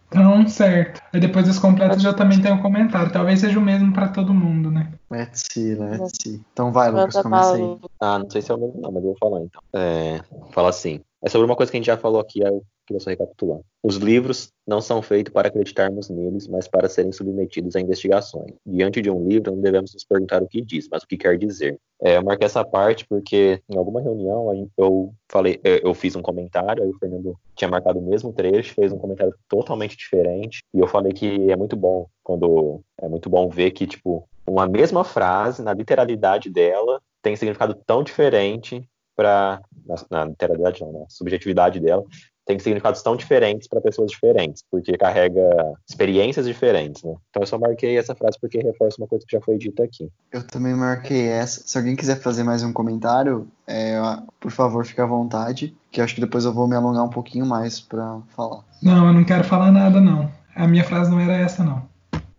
[SPEAKER 4] Então, certo. E depois dos completos já também tem um comentário. Talvez seja o mesmo para todo mundo, né?
[SPEAKER 5] Let's see, let's see. Então vai, Lucas, começa aí.
[SPEAKER 3] Ah, não sei se é o mesmo não, mas eu vou falar então. É, fala assim. É sobre uma coisa que a gente já falou aqui, eu queria só recapitular. Os livros não são feitos para acreditarmos neles, mas para serem submetidos a investigações. Diante de um livro, não devemos nos perguntar o que diz, mas o que quer dizer. É, eu marquei essa parte porque em alguma reunião eu falei, eu fiz um comentário, aí o Fernando tinha marcado o mesmo trecho, fez um comentário totalmente diferente, e eu falei que é muito bom quando é muito bom ver que tipo uma mesma frase na literalidade dela tem significado tão diferente para na, na literalidade não, na subjetividade dela, tem significados tão diferentes para pessoas diferentes, porque carrega experiências diferentes, né? Então eu só marquei essa frase porque reforça uma coisa que já foi dita aqui.
[SPEAKER 5] Eu também marquei essa. Se alguém quiser fazer mais um comentário, é, por favor, fique à vontade, que eu acho que depois eu vou me alongar um pouquinho mais para falar.
[SPEAKER 4] Não, eu não quero falar nada, não. A minha frase não era essa, não.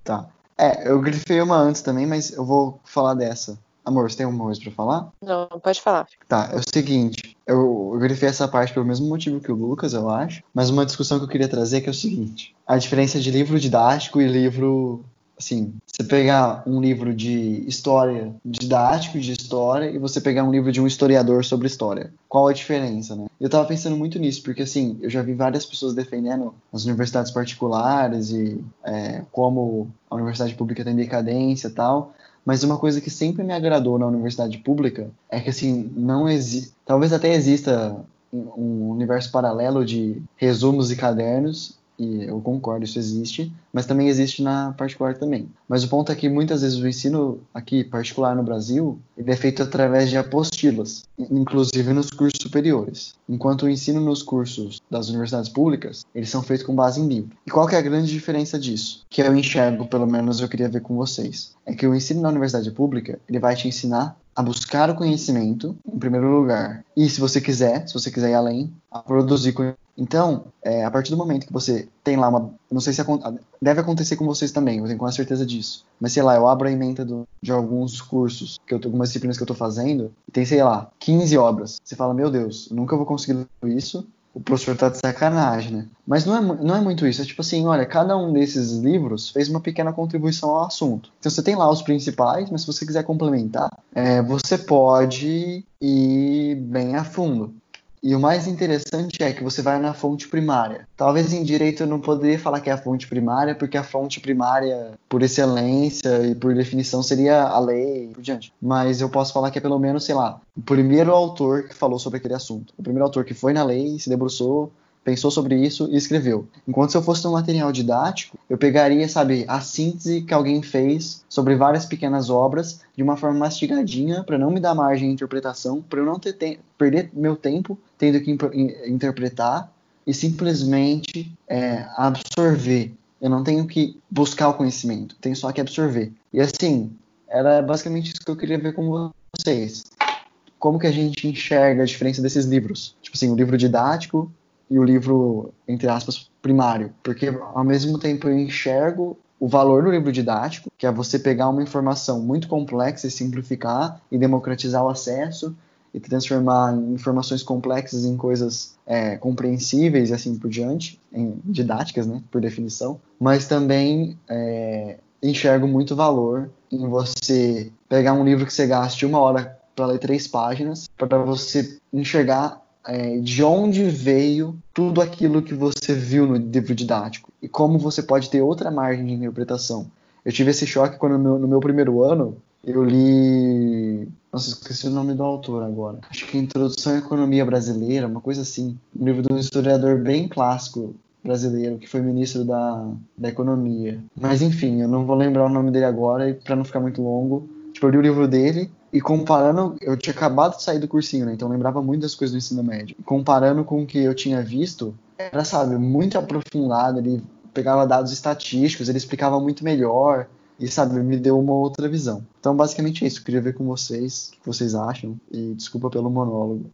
[SPEAKER 5] Tá. É, eu grifei uma antes também, mas eu vou falar dessa. Amor, você tem alguma coisa pra falar?
[SPEAKER 2] Não, pode falar.
[SPEAKER 5] Tá, é o seguinte, eu, eu grifei essa parte pelo mesmo motivo que o Lucas, eu acho, mas uma discussão que eu queria trazer é que é o seguinte, a diferença de livro didático e livro assim, você pegar um livro de história, didático de história, e você pegar um livro de um historiador sobre história. Qual a diferença, né? Eu tava pensando muito nisso, porque assim, eu já vi várias pessoas defendendo as universidades particulares e é, como a universidade pública tem decadência e tal, mas uma coisa que sempre me agradou na universidade pública é que assim, não existe, talvez até exista um universo paralelo de resumos e cadernos e eu concordo, isso existe, mas também existe na particular também. Mas o ponto é que muitas vezes o ensino aqui particular no Brasil ele é feito através de apostilas, inclusive nos cursos superiores, enquanto o ensino nos cursos das universidades públicas eles são feitos com base em livro. E qual que é a grande diferença disso? Que eu enxergo, pelo menos eu queria ver com vocês, é que o ensino na universidade pública ele vai te ensinar a buscar o conhecimento em primeiro lugar e se você quiser, se você quiser ir além, a produzir conhecimento então, é, a partir do momento que você tem lá uma. Não sei se deve acontecer com vocês também, eu tenho quase certeza disso. Mas sei lá, eu abro a emenda do, de alguns cursos, que eu tô, algumas disciplinas que eu tô fazendo, e tem, sei lá, 15 obras. Você fala, meu Deus, nunca vou conseguir isso. O professor tá de sacanagem, né? Mas não é, não é muito isso. É tipo assim, olha, cada um desses livros fez uma pequena contribuição ao assunto. Então você tem lá os principais, mas se você quiser complementar, é, você pode ir bem a fundo. E o mais interessante é que você vai na fonte primária. Talvez em direito eu não poderia falar que é a fonte primária, porque a fonte primária, por excelência e por definição, seria a lei e por diante. Mas eu posso falar que é pelo menos, sei lá, o primeiro autor que falou sobre aquele assunto. O primeiro autor que foi na lei, se debruçou, pensou sobre isso e escreveu. Enquanto se eu fosse um material didático, eu pegaria, sabe, a síntese que alguém fez sobre várias pequenas obras de uma forma mastigadinha, para não me dar margem de interpretação, para eu não ter te perder meu tempo tendo que interpretar e simplesmente é, absorver Eu não tenho que buscar o conhecimento, tenho só que absorver. E assim, era basicamente isso que eu queria ver com vocês. Como que a gente enxerga a diferença desses livros? Tipo assim, o livro didático e o livro, entre aspas, primário. Porque ao mesmo tempo eu enxergo o valor do livro didático, que é você pegar uma informação muito complexa e simplificar e democratizar o acesso e transformar informações complexas em coisas é, compreensíveis e assim por diante, em didáticas, né, por definição. Mas também é, enxergo muito valor em você pegar um livro que você gaste uma hora para ler três páginas, para você enxergar é, de onde veio tudo aquilo que você viu no livro didático e como você pode ter outra margem de interpretação. Eu tive esse choque quando no meu, no meu primeiro ano eu li. Nossa, esqueci o nome do autor agora. Acho que Introdução à Economia Brasileira, uma coisa assim. Um livro de um historiador bem clássico brasileiro, que foi ministro da, da Economia. Mas enfim, eu não vou lembrar o nome dele agora, para não ficar muito longo. Tipo, eu li o livro dele e comparando, eu tinha acabado de sair do cursinho, né? Então lembrava muito das coisas do ensino médio. Comparando com o que eu tinha visto, era, sabe, muito aprofundado. Ele pegava dados estatísticos, ele explicava muito melhor e, sabe, me deu uma outra visão. Então, basicamente é isso. Eu queria ver com vocês o que vocês acham e desculpa pelo monólogo.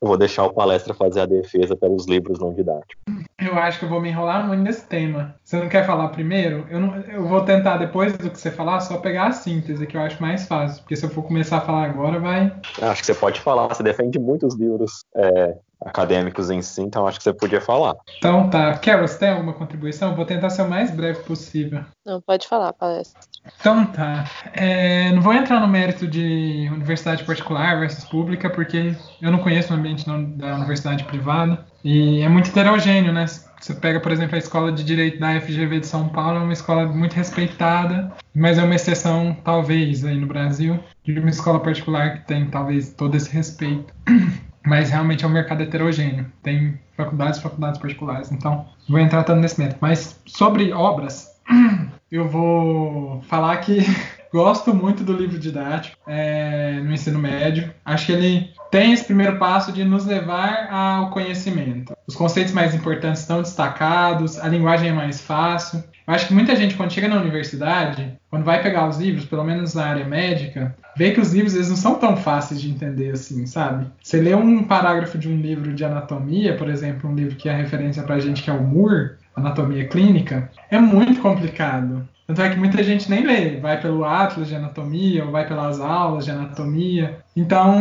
[SPEAKER 3] Eu vou deixar o palestra fazer a defesa pelos livros não didáticos.
[SPEAKER 4] Eu acho que eu vou me enrolar muito nesse tema. Você não quer falar primeiro? Eu, não, eu vou tentar, depois do que você falar, só pegar a síntese, que eu acho mais fácil. Porque se eu for começar a falar agora, vai.
[SPEAKER 3] Acho que você pode falar. Você defende muitos livros é, acadêmicos em si, então acho que você podia falar.
[SPEAKER 4] Então tá. Carol, você tem alguma contribuição? Vou tentar ser o mais breve possível.
[SPEAKER 2] Não, pode falar, palestra.
[SPEAKER 4] Então tá. É, não vou entrar no mérito de universidade particular versus pública, porque eu não conheço o ambiente da universidade privada. E é muito heterogêneo, né? Você pega, por exemplo, a escola de direito da FGV de São Paulo, é uma escola muito respeitada, mas é uma exceção, talvez, aí no Brasil, de uma escola particular que tem, talvez, todo esse respeito. Mas realmente é um mercado heterogêneo. Tem faculdades faculdades particulares. Então, vou entrar tanto nesse método. Mas sobre obras, eu vou falar que gosto muito do livro didático é, no ensino médio. Acho que ele tem esse primeiro passo de nos levar ao conhecimento. Os conceitos mais importantes estão destacados, a linguagem é mais fácil. Eu acho que muita gente, quando chega na universidade, quando vai pegar os livros, pelo menos na área médica, vê que os livros eles não são tão fáceis de entender assim, sabe? Você lê um parágrafo de um livro de anatomia, por exemplo, um livro que é referência pra gente, que é o Moore, Anatomia Clínica, é muito complicado. Tanto é que muita gente nem lê, vai pelo Atlas de Anatomia ou vai pelas aulas de anatomia. Então,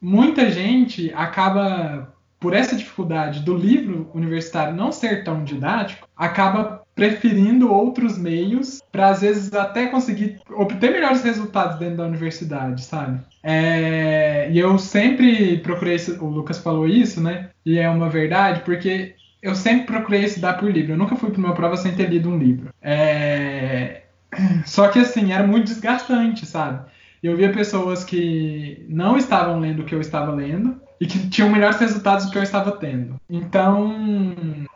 [SPEAKER 4] muita gente acaba, por essa dificuldade do livro universitário não ser tão didático, acaba preferindo outros meios para às vezes até conseguir obter melhores resultados dentro da universidade, sabe? É, e eu sempre procurei, o Lucas falou isso, né? E é uma verdade, porque eu sempre procurei estudar por livro. Eu nunca fui para uma prova sem ter lido um livro. É... Só que assim, era muito desgastante, sabe? Eu via pessoas que não estavam lendo o que eu estava lendo e que tinham melhores resultados do que eu estava tendo. Então,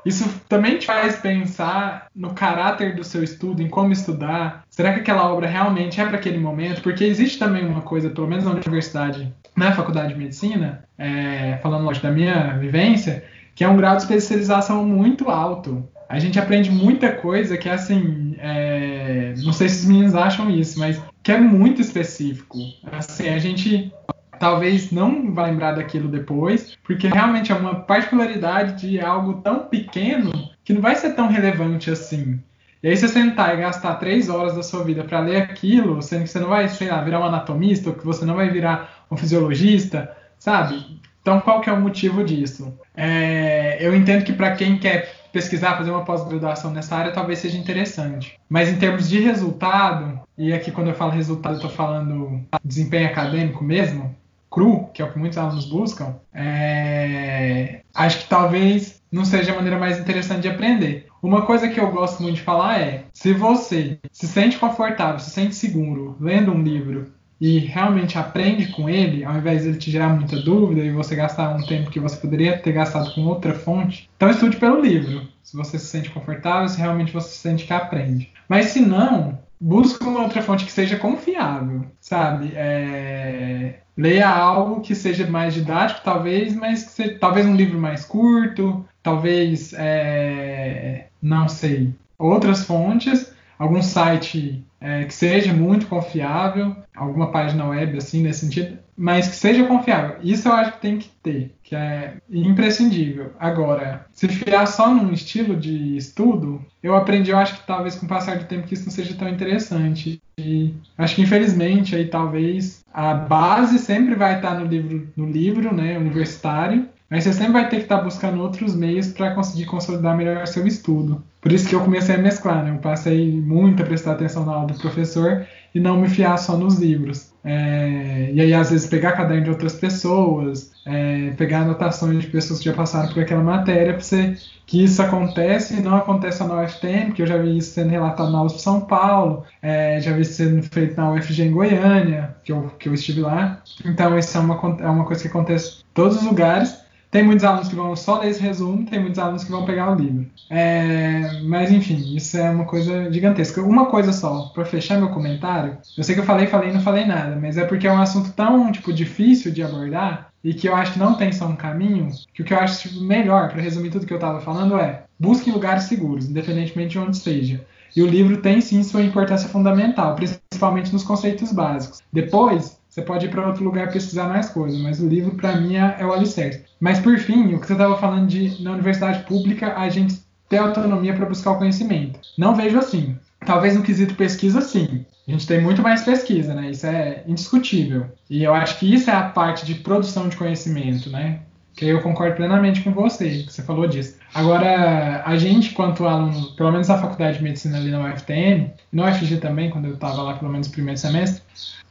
[SPEAKER 4] isso também te faz pensar no caráter do seu estudo, em como estudar. Será que aquela obra realmente é para aquele momento? Porque existe também uma coisa, pelo menos na universidade, na faculdade de medicina, é, falando lógico da minha vivência, que é um grau de especialização muito alto. A gente aprende muita coisa que, assim, é... não sei se os meninos acham isso, mas que é muito específico. Assim, a gente talvez não vai lembrar daquilo depois, porque realmente é uma particularidade de algo tão pequeno que não vai ser tão relevante assim. E aí você sentar e gastar três horas da sua vida para ler aquilo, sendo que você não vai, sei lá, virar um anatomista, ou que você não vai virar um fisiologista, sabe? Então qual que é o motivo disso? É, eu entendo que para quem quer pesquisar, fazer uma pós-graduação nessa área, talvez seja interessante. Mas em termos de resultado, e aqui quando eu falo resultado, estou falando desempenho acadêmico mesmo, cru, que é o que muitos alunos buscam, é... acho que talvez não seja a maneira mais interessante de aprender. Uma coisa que eu gosto muito de falar é: se você se sente confortável, se sente seguro lendo um livro e realmente aprende com ele, ao invés de ele te gerar muita dúvida e você gastar um tempo que você poderia ter gastado com outra fonte, então estude pelo livro. Se você se sente confortável, se realmente você se sente que aprende. Mas se não, busque uma outra fonte que seja confiável, sabe? É... Leia algo que seja mais didático, talvez, mas que seja, talvez um livro mais curto, talvez, é... não sei, outras fontes, algum site é, que seja muito confiável, alguma página web assim nesse sentido, mas que seja confiável. Isso eu acho que tem que ter, que é imprescindível. Agora, se fiar só num estilo de estudo, eu aprendi, eu acho que talvez com o passar do tempo que isso não seja tão interessante. E acho que infelizmente aí talvez a base sempre vai estar no livro, no livro, né, universitário, mas você sempre vai ter que estar buscando outros meios para conseguir consolidar melhor seu estudo. Por isso que eu comecei a mesclar, né? Eu passei muito a prestar atenção na aula do professor e não me fiar só nos livros. É, e aí, às vezes, pegar caderno de outras pessoas, é, pegar anotações de pessoas que já passaram por aquela matéria, para você que isso acontece e não acontece na UFTM, que eu já vi isso sendo relatado na USP São Paulo, é, já vi isso sendo feito na UFG em Goiânia, que eu, que eu estive lá. Então, isso é uma, é uma coisa que acontece em todos os lugares. Tem muitos alunos que vão só ler esse resumo, tem muitos alunos que vão pegar o livro. É, mas enfim, isso é uma coisa gigantesca. Uma coisa só, para fechar meu comentário, eu sei que eu falei, falei, não falei nada, mas é porque é um assunto tão tipo difícil de abordar e que eu acho que não tem só um caminho, que o que eu acho tipo, melhor para resumir tudo que eu estava falando é busque lugares seguros, independentemente de onde esteja. E o livro tem sim sua importância fundamental, principalmente nos conceitos básicos. Depois, você pode ir para outro lugar pesquisar mais coisas, mas o livro, para mim, é, é, o alicerce. Mas, por fim, o que você estava falando de na universidade pública, a gente ter autonomia para buscar o conhecimento. Não vejo assim. Talvez no quesito pesquisa, sim. A gente tem muito mais pesquisa, né? Isso é indiscutível. E eu acho que isso é a parte de produção de conhecimento, né? Que eu concordo plenamente com você, que você falou disso. Agora, a gente, quanto aluno, pelo menos na faculdade de medicina ali na UFTM, no UFG também, quando eu estava lá pelo menos no primeiro semestre,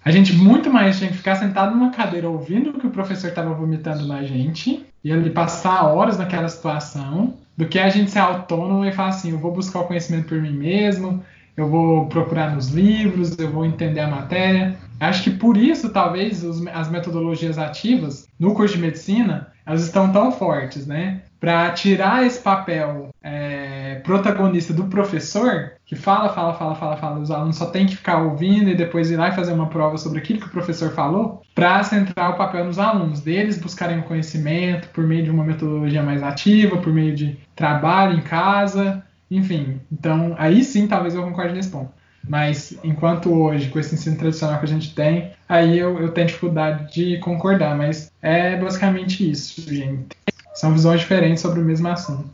[SPEAKER 4] a gente muito mais tinha que ficar sentado numa cadeira ouvindo o que o professor estava vomitando na gente e ele passar horas naquela situação, do que a gente ser autônomo e falar assim, eu vou buscar o conhecimento por mim mesmo, eu vou procurar nos livros, eu vou entender a matéria. Acho que por isso, talvez, os, as metodologias ativas no curso de medicina, elas estão tão fortes, né? Para tirar esse papel é, protagonista do professor, que fala, fala, fala, fala, fala, os alunos só tem que ficar ouvindo e depois ir lá e fazer uma prova sobre aquilo que o professor falou, para centrar o papel nos alunos, deles buscarem o conhecimento por meio de uma metodologia mais ativa, por meio de trabalho em casa, enfim, então aí sim talvez eu concorde nesse ponto. Mas enquanto hoje, com esse ensino tradicional que a gente tem, aí eu, eu tenho dificuldade de concordar. Mas é basicamente isso, gente. São visões diferentes sobre o mesmo assunto.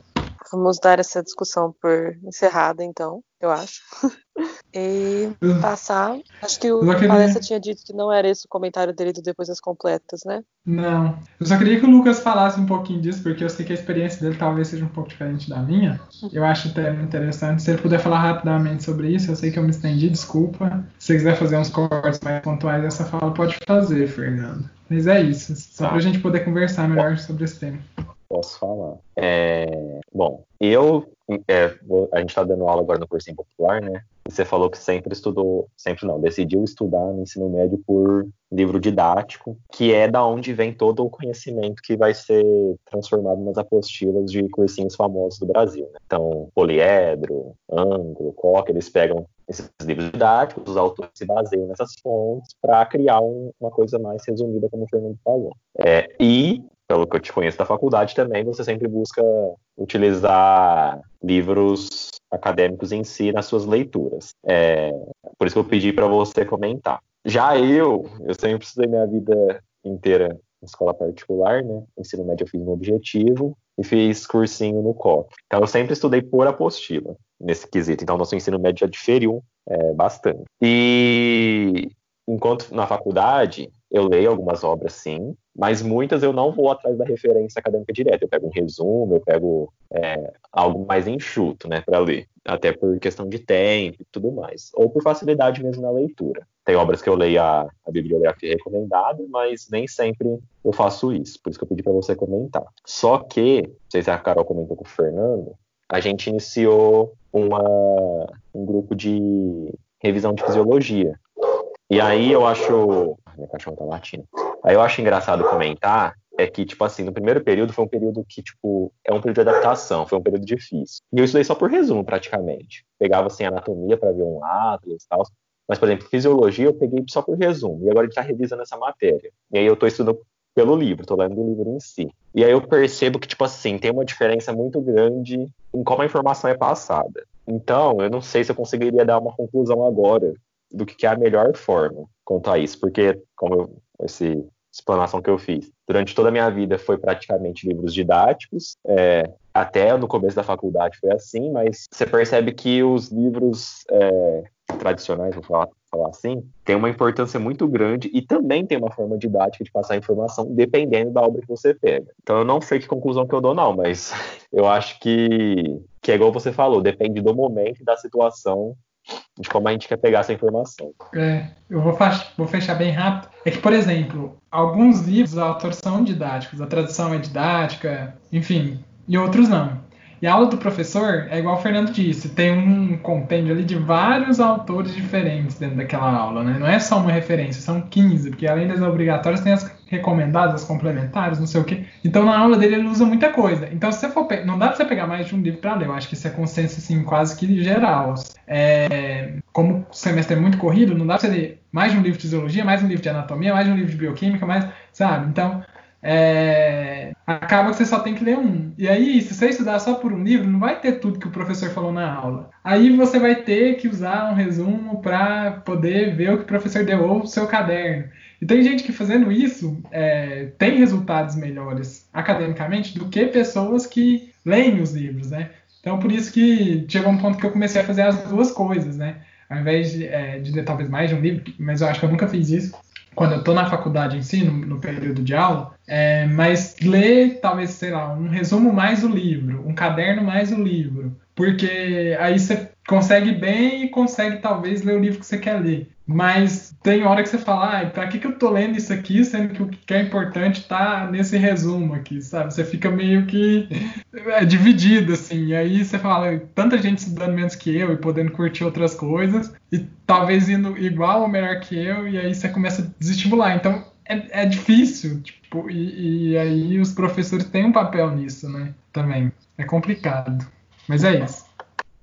[SPEAKER 2] Vamos dar essa discussão por encerrada, então, eu acho. e passar. Acho que o queria... Palestra tinha dito que não era esse o comentário dele do Depois das Completas, né?
[SPEAKER 4] Não. Eu só queria que o Lucas falasse um pouquinho disso, porque eu sei que a experiência dele talvez seja um pouco diferente da minha. Eu acho até interessante. Se ele puder falar rapidamente sobre isso, eu sei que eu me estendi, desculpa. Se você quiser fazer uns cortes mais pontuais dessa fala, pode fazer, Fernando. Mas é isso, só tá. pra gente poder conversar melhor sobre esse tema.
[SPEAKER 3] Posso falar. É, bom, eu. É, a gente está dando aula agora no cursinho popular, né? Você falou que sempre estudou, sempre não, decidiu estudar no ensino médio por livro didático, que é da onde vem todo o conhecimento que vai ser transformado nas apostilas de cursinhos famosos do Brasil. Né? Então, Poliedro, Ângulo, Coca, eles pegam esses livros didáticos, os autores se baseiam nessas fontes para criar um, uma coisa mais resumida, como o Fernando falou. É, e pelo que eu te conheço da faculdade também, você sempre busca utilizar livros acadêmicos em si nas suas leituras. É, por isso que eu pedi para você comentar. Já eu, eu sempre estudei minha vida inteira em escola particular, né? Ensino médio eu fiz no objetivo e fiz cursinho no COP. Então eu sempre estudei por apostila nesse quesito. Então nosso ensino médio já diferiu é, bastante. E enquanto na faculdade eu leio algumas obras sim, mas muitas eu não vou atrás da referência acadêmica direta. Eu pego um resumo, eu pego é, algo mais enxuto, né, para ler, até por questão de tempo e tudo mais, ou por facilidade mesmo na leitura. Tem obras que eu leio a, a bibliografia recomendada, mas nem sempre eu faço isso. Por isso que eu pedi para você comentar. Só que, não sei se a Carol comentou com o Fernando, a gente iniciou uma, um grupo de revisão de fisiologia. E aí eu acho. Minha cachorra tá latindo. Aí eu acho engraçado comentar é que, tipo assim, no primeiro período foi um período que, tipo, é um período de adaptação, foi um período difícil. E eu estudei só por resumo, praticamente. Pegava, assim, anatomia para ver um atlas e tal. Mas, por exemplo, fisiologia eu peguei só por resumo. E agora a gente tá revisando essa matéria. E aí eu tô estudando pelo livro, tô lendo o livro em si. E aí eu percebo que, tipo assim, tem uma diferença muito grande em como a informação é passada. Então, eu não sei se eu conseguiria dar uma conclusão agora do que é a melhor forma quanto a isso, porque, como eu, essa explanação que eu fiz, durante toda a minha vida foi praticamente livros didáticos, é, até no começo da faculdade foi assim, mas você percebe que os livros é, tradicionais, vou falar, falar assim, tem uma importância muito grande e também tem uma forma didática de passar informação dependendo da obra que você pega. Então eu não sei que conclusão que eu dou não, mas eu acho que, que é igual você falou, depende do momento e da situação de como a gente quer pegar essa informação.
[SPEAKER 4] É, eu vou, vou, fechar bem rápido. É que, por exemplo, alguns livros, os autores são didáticos, a tradução é didática, enfim, e outros não. E a aula do professor é igual o Fernando disse, tem um compêndio ali de vários autores diferentes dentro daquela aula, né? Não é só uma referência, são 15, porque além das obrigatórias tem as recomendadas, as complementares, não sei o quê. Então na aula dele ele usa muita coisa. Então se você for não dá para você pegar mais de um livro para ler. Eu acho que isso é consenso assim quase que geral. É, como o semestre é muito corrido, não dá para você ler mais de um livro de fisiologia, mais um livro de anatomia, mais um livro de bioquímica, mais, sabe? Então é, acaba que você só tem que ler um. E aí, se você estudar só por um livro, não vai ter tudo que o professor falou na aula. Aí você vai ter que usar um resumo para poder ver o que o professor deu ou o seu caderno. E tem gente que fazendo isso é, tem resultados melhores academicamente do que pessoas que leem os livros, né? Então, por isso que chegou um ponto que eu comecei a fazer as duas coisas, né? Ao invés de, é, de ler talvez mais de um livro, mas eu acho que eu nunca fiz isso, quando eu estou na faculdade em si, no, no período de aula, é, mas ler, talvez, sei lá, um resumo mais o livro, um caderno mais o livro, porque aí você consegue bem e consegue talvez ler o livro que você quer ler. Mas tem hora que você fala, ah, pra que, que eu tô lendo isso aqui, sendo que o que é importante tá nesse resumo aqui, sabe? Você fica meio que é, dividido, assim. E aí você fala, tanta gente estudando menos que eu e podendo curtir outras coisas, e talvez indo igual ou melhor que eu, e aí você começa a desestimular. Então é, é difícil, tipo, e, e aí os professores têm um papel nisso, né? Também. É complicado. Mas é isso.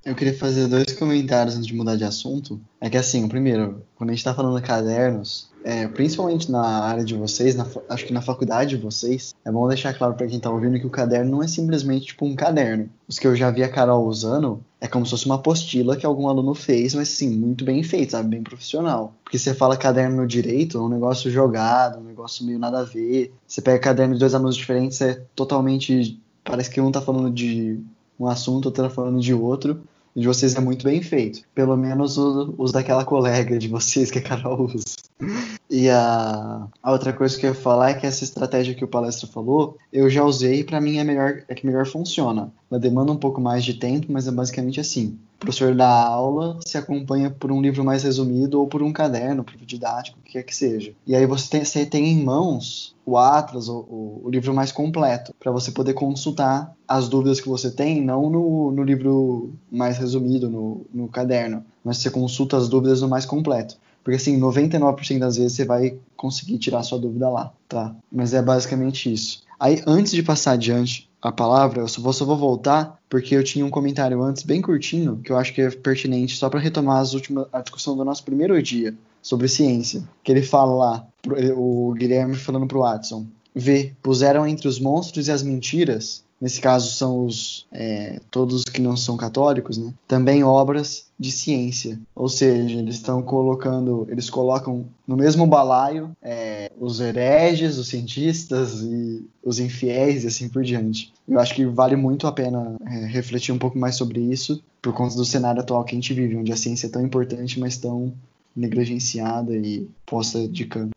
[SPEAKER 5] Eu queria fazer dois comentários antes de mudar de assunto. É que assim, primeiro, quando a gente está falando de cadernos, é, principalmente na área de vocês, na, acho que na faculdade de vocês, é bom deixar claro para quem está ouvindo que o caderno não é simplesmente tipo um caderno. Os que eu já vi a Carol usando é como se fosse uma apostila que algum aluno fez, mas sim, muito bem feito, sabe? Bem profissional. Porque você fala caderno no direito, é um negócio jogado, um negócio meio nada a ver. Você pega caderno de dois alunos diferentes, é totalmente. Parece que um tá falando de um assunto, outro tá falando de outro de vocês é muito bem feito. Pelo menos os, daquela colega de vocês que a Carol usa. E a, a, outra coisa que eu ia falar é que essa estratégia que o palestra falou, eu já usei e para mim é melhor é que melhor funciona. Ela demanda um pouco mais de tempo, mas é basicamente assim. O professor dá aula, se acompanha por um livro mais resumido ou por um caderno, por didático, o que quer que seja. E aí você tem, você tem em mãos o Atlas, o, o, o livro mais completo, para você poder consultar as dúvidas que você tem, não no, no livro mais resumido, no, no caderno, mas você consulta as dúvidas no mais completo. Porque assim, 99% das vezes você vai conseguir tirar sua dúvida lá, tá? Mas é basicamente isso. Aí, antes de passar adiante a palavra, eu só vou, só vou voltar porque eu tinha um comentário antes bem curtinho que eu acho que é pertinente só para retomar as últimas, a discussão do nosso primeiro dia sobre ciência. Que ele fala lá, o Guilherme falando pro Watson: Vê, puseram entre os monstros e as mentiras nesse caso são os é, todos que não são católicos, né? Também obras de ciência, ou seja, eles estão colocando, eles colocam no mesmo balaio é, os hereges, os cientistas e os infiéis e assim por diante. Eu acho que vale muito a pena é, refletir um pouco mais sobre isso por conta do cenário atual que a gente vive, onde a ciência é tão importante, mas tão negligenciada e posta de canto.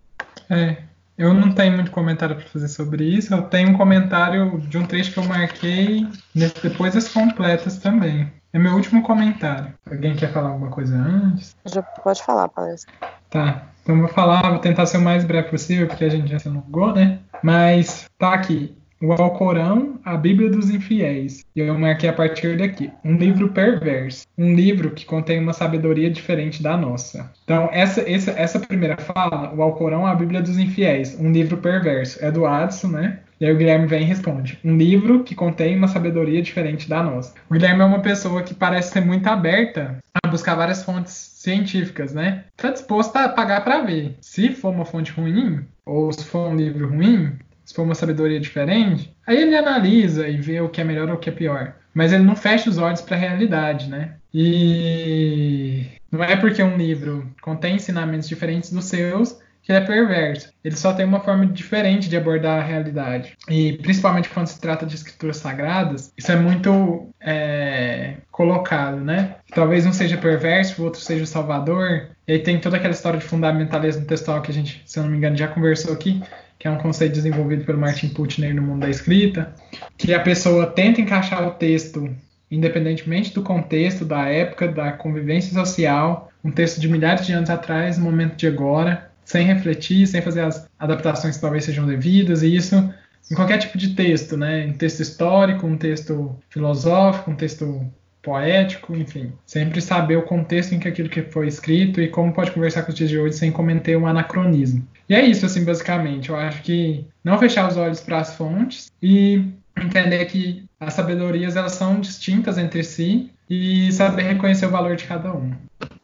[SPEAKER 4] É, eu não tenho muito comentário para fazer sobre isso. Eu tenho um comentário de um trecho que eu marquei nesse, depois das completas também. É meu último comentário. Alguém quer falar alguma coisa antes?
[SPEAKER 2] Já pode falar, palestra.
[SPEAKER 4] Tá. Então vou falar, vou tentar ser o mais breve possível, porque a gente já se alongou, né? Mas tá aqui o Alcorão, a Bíblia dos Infiéis. E eu marquei a partir daqui. Um livro perverso. Um livro que contém uma sabedoria diferente da nossa. Então, essa, essa, essa primeira fala, o Alcorão, a Bíblia dos Infiéis. Um livro perverso. É do Adson, né? E aí o Guilherme vem e responde: Um livro que contém uma sabedoria diferente da nossa. O Guilherme é uma pessoa que parece ser muito aberta a buscar várias fontes científicas, né? Tá disposto a pagar para ver. Se for uma fonte ruim, ou se for um livro ruim, se for uma sabedoria diferente, aí ele analisa e vê o que é melhor ou o que é pior. mas ele não fecha os olhos para a realidade, né? E não é porque um livro contém ensinamentos diferentes dos seus que ele é perverso. Ele só tem uma forma diferente de abordar a realidade. E principalmente quando se trata de escrituras sagradas, isso é muito é, colocado, né? Talvez um seja perverso, o outro seja salvador. E aí tem toda aquela história de fundamentalismo textual que a gente, se eu não me engano, já conversou aqui, que é um conceito desenvolvido pelo Martin Putney no mundo da escrita, que a pessoa tenta encaixar o texto independentemente do contexto, da época, da convivência social, um texto de milhares de anos atrás, no momento de agora, sem refletir, sem fazer as adaptações que talvez sejam devidas, e isso em qualquer tipo de texto, né? Um texto histórico, um texto filosófico, um texto poético, enfim. Sempre saber o contexto em que aquilo que foi escrito e como pode conversar com os dias de hoje sem cometer um anacronismo. E é isso, assim, basicamente. Eu acho que não fechar os olhos para as fontes e entender que as sabedorias elas são distintas entre si e saber reconhecer o valor de cada uma.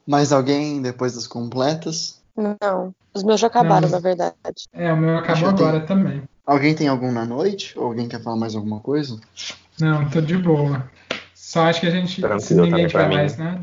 [SPEAKER 5] Mais alguém depois das completas?
[SPEAKER 2] Não, os meus já acabaram,
[SPEAKER 4] Não.
[SPEAKER 2] na verdade.
[SPEAKER 4] É, o meu acabou
[SPEAKER 5] Já tem.
[SPEAKER 4] agora também.
[SPEAKER 5] Alguém tem algum na noite? Ou alguém quer falar mais alguma coisa?
[SPEAKER 4] Não, tô de boa. Só acho que a gente, se
[SPEAKER 3] Tranquilo
[SPEAKER 4] ninguém tiver mais
[SPEAKER 3] era.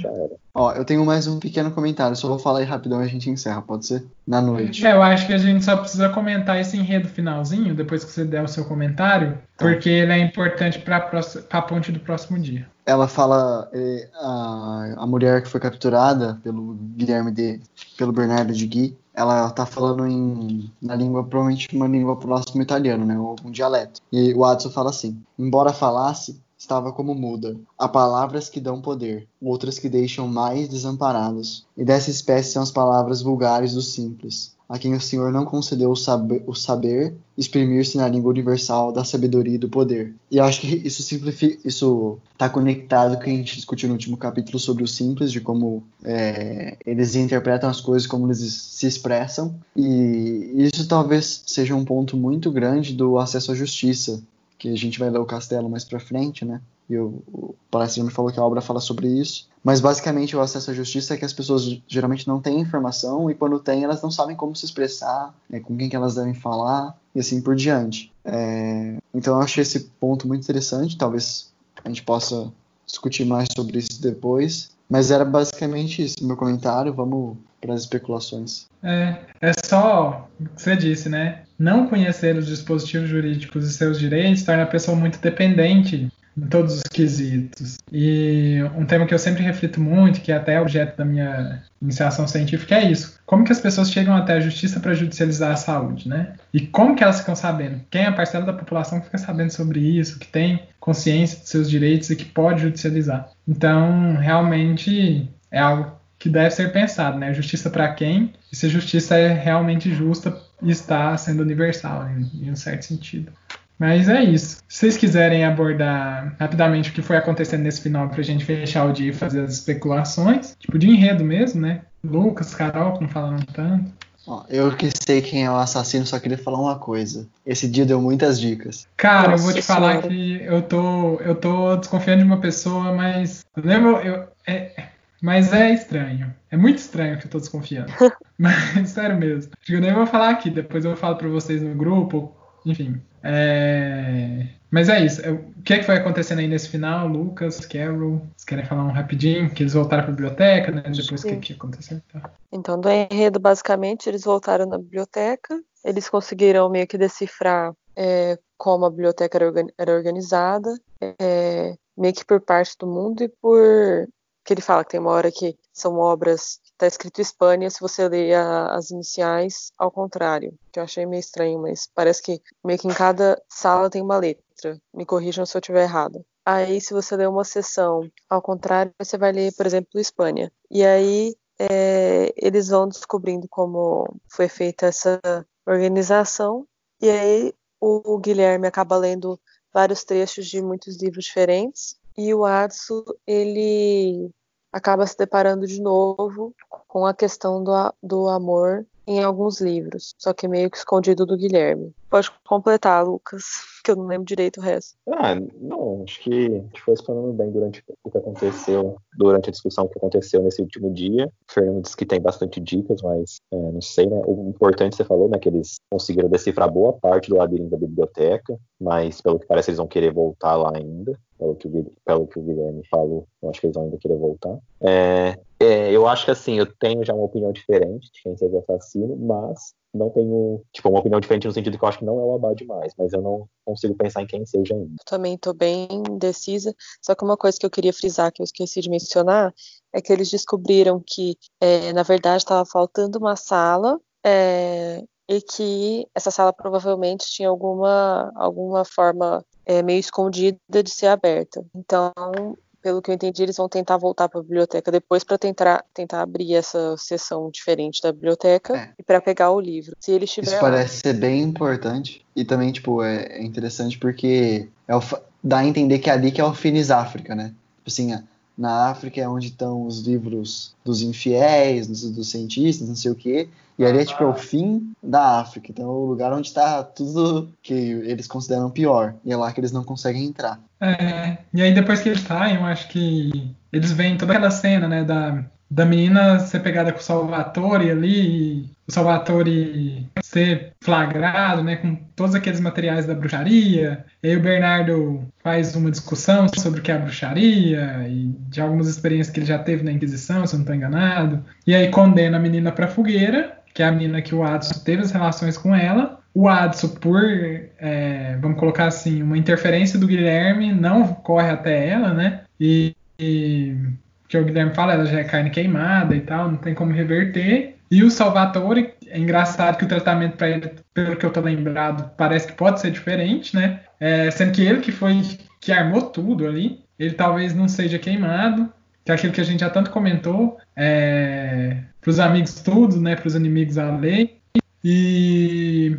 [SPEAKER 5] Ó, eu tenho mais um pequeno comentário, só vou falar aí rapidão e a gente encerra, pode ser? Na noite.
[SPEAKER 4] É, eu acho que a gente só precisa comentar esse enredo finalzinho, depois que você der o seu comentário,
[SPEAKER 5] Tá.
[SPEAKER 4] porque ele é importante para a ponte do próximo dia.
[SPEAKER 5] Ela fala, eh, a, a mulher que foi capturada pelo Guilherme de, pelo Bernardo de Gui, ela tá falando em, na língua, provavelmente uma língua próxima ao italiano, né, ou algum dialeto. E o Adson fala assim, embora falasse, estava como muda. Há palavras que dão poder, outras que deixam mais desamparados. E dessa espécie são as palavras vulgares dos simples, a quem o Senhor não concedeu o saber, saber exprimir-se na língua universal da sabedoria e do poder. E acho que isso simplifica, isso está conectado com o que a gente discutiu no último capítulo sobre o simples, de como é, eles interpretam as coisas, como eles se expressam. E isso talvez seja um ponto muito grande do acesso à justiça, que a gente vai ler o Castelo mais pra frente, né? E o, o palestra me falou que a obra fala sobre isso. Mas basicamente o acesso à justiça é que as pessoas geralmente não têm informação e quando têm elas não sabem como se expressar, né, com quem que elas devem falar e assim por diante. É, então eu achei esse ponto muito interessante. Talvez a gente possa discutir mais sobre isso depois. Mas era basicamente isso, meu comentário. Vamos para as especulações.
[SPEAKER 4] É, é só o que você disse, né? Não conhecer os dispositivos jurídicos e seus direitos torna a pessoa muito dependente em todos os quesitos. E um tema que eu sempre reflito muito, que é até objeto da minha iniciação científica, é isso. Como que as pessoas chegam até a justiça para judicializar a saúde, né? E como que elas ficam sabendo? Quem é a parcela da população que fica sabendo sobre isso, que tem consciência de seus direitos e que pode judicializar? Então, realmente é algo que deve ser pensado, né? Justiça para quem? E se a justiça é realmente justa está sendo universal, em, em um certo sentido. Mas é isso. Se vocês quiserem abordar rapidamente o que foi acontecendo nesse final pra gente fechar o dia e fazer as especulações, tipo de enredo mesmo, né? Lucas, Carol, que não falaram tanto.
[SPEAKER 5] Eu que sei quem é o assassino, só queria falar uma coisa. Esse dia deu muitas dicas.
[SPEAKER 4] Cara, eu
[SPEAKER 2] Nossa
[SPEAKER 4] vou te falar
[SPEAKER 2] Senhora.
[SPEAKER 4] que eu tô, eu tô desconfiando de uma pessoa, mas lembra, eu, é, mas é estranho. É muito estranho que eu tô desconfiando. mas sério mesmo. Acho que eu nem vou falar aqui, depois eu falo pra vocês no grupo. Enfim. É, Mas é isso. Eu- O que é que foi acontecendo aí nesse final, Lucas, Carol? Vocês querem falar um rapidinho? Que eles voltaram pra biblioteca, né? Depois o que, que aconteceu? Tá.
[SPEAKER 2] Então, do enredo, basicamente, eles voltaram na biblioteca, eles conseguiram meio que decifrar é, como a biblioteca era organizada, é, meio que por parte do mundo e por. Que ele fala que tem uma hora que são obras está escrito Espanha se você ler a- as iniciais ao contrário, que eu achei meio estranho, mas parece que meio que em cada sala tem uma letra. Me corrijam se eu estiver errada. Aí, se você ler uma sessão ao contrário, você vai ler, por exemplo, Espanha. E aí é, eles vão descobrindo como foi feita essa organização, e aí o Guilherme acaba lendo vários trechos de muitos livros diferentes, e o Adso, ele acaba se deparando de novo com a questão do, do amor em alguns livros, só que meio que escondido do Guilherme. Pode completar, Lucas, que eu não lembro direito o resto.
[SPEAKER 3] Ah, não, acho que a gente foi explanando bem durante o que aconteceu, durante a discussão que aconteceu nesse último dia. O Fernando disse que tem bastante dicas, mas é, não sei, né? O importante você falou, né, que eles conseguiram decifrar boa parte do labirinto da biblioteca, mas pelo que parece eles vão querer voltar lá ainda. pelo que, o, pelo que o Guilherme falou. Eu acho que eles vão ainda querer voltar. É, é, eu acho que assim, eu tenho já uma opinião diferente de quem seja assassino, mas não tenho, tipo, uma opinião diferente no sentido que eu acho que não é o Abad mais, mas eu não consigo pensar em quem seja ainda.
[SPEAKER 2] Também tô bem indecisa, só que uma coisa que eu queria frisar, que eu esqueci de mencionar, é que eles descobriram que, é, na verdade, estava faltando uma sala é, e que essa sala provavelmente tinha alguma, alguma forma é, meio escondida de ser aberta. Então, pelo que eu entendi, eles vão tentar voltar para a biblioteca depois para tentar, tentar abrir essa sessão diferente da biblioteca é. e para pegar o livro. Se ele estiver
[SPEAKER 5] Isso parece ser bem importante e também tipo é, é interessante porque é o, dá a entender que é ali que é o Finis África, né? Tipo assim, na África é onde estão os livros dos infiéis, dos, dos cientistas, não sei o quê. E ali é tipo é o fim da África. Então é o lugar onde está tudo que eles consideram pior. E é lá que eles não conseguem entrar.
[SPEAKER 4] É, e aí depois que eles saem, eu acho que eles veem toda aquela cena, né, da, da menina ser pegada com o Salvatore ali, e o Salvatore ser flagrado, né, com todos aqueles materiais da bruxaria. E aí o Bernardo faz uma discussão sobre o que é a bruxaria e de algumas experiências que ele já teve na Inquisição, se eu não estou enganado. E aí condena a menina para fogueira, que é a menina que o Adson teve as relações com ela. O Adson, por, é, vamos colocar assim, uma interferência do Guilherme, não corre até ela, né? E, e que o Guilherme fala, ela já é carne queimada e tal, não tem como reverter. E o Salvatore, é engraçado que o tratamento para ele, pelo que eu tô lembrado, parece que pode ser diferente, né? É, sendo que ele que foi que armou tudo ali, ele talvez não seja queimado, que é aquilo que a gente já tanto comentou, é, para os amigos tudo, né? Para os inimigos a lei. E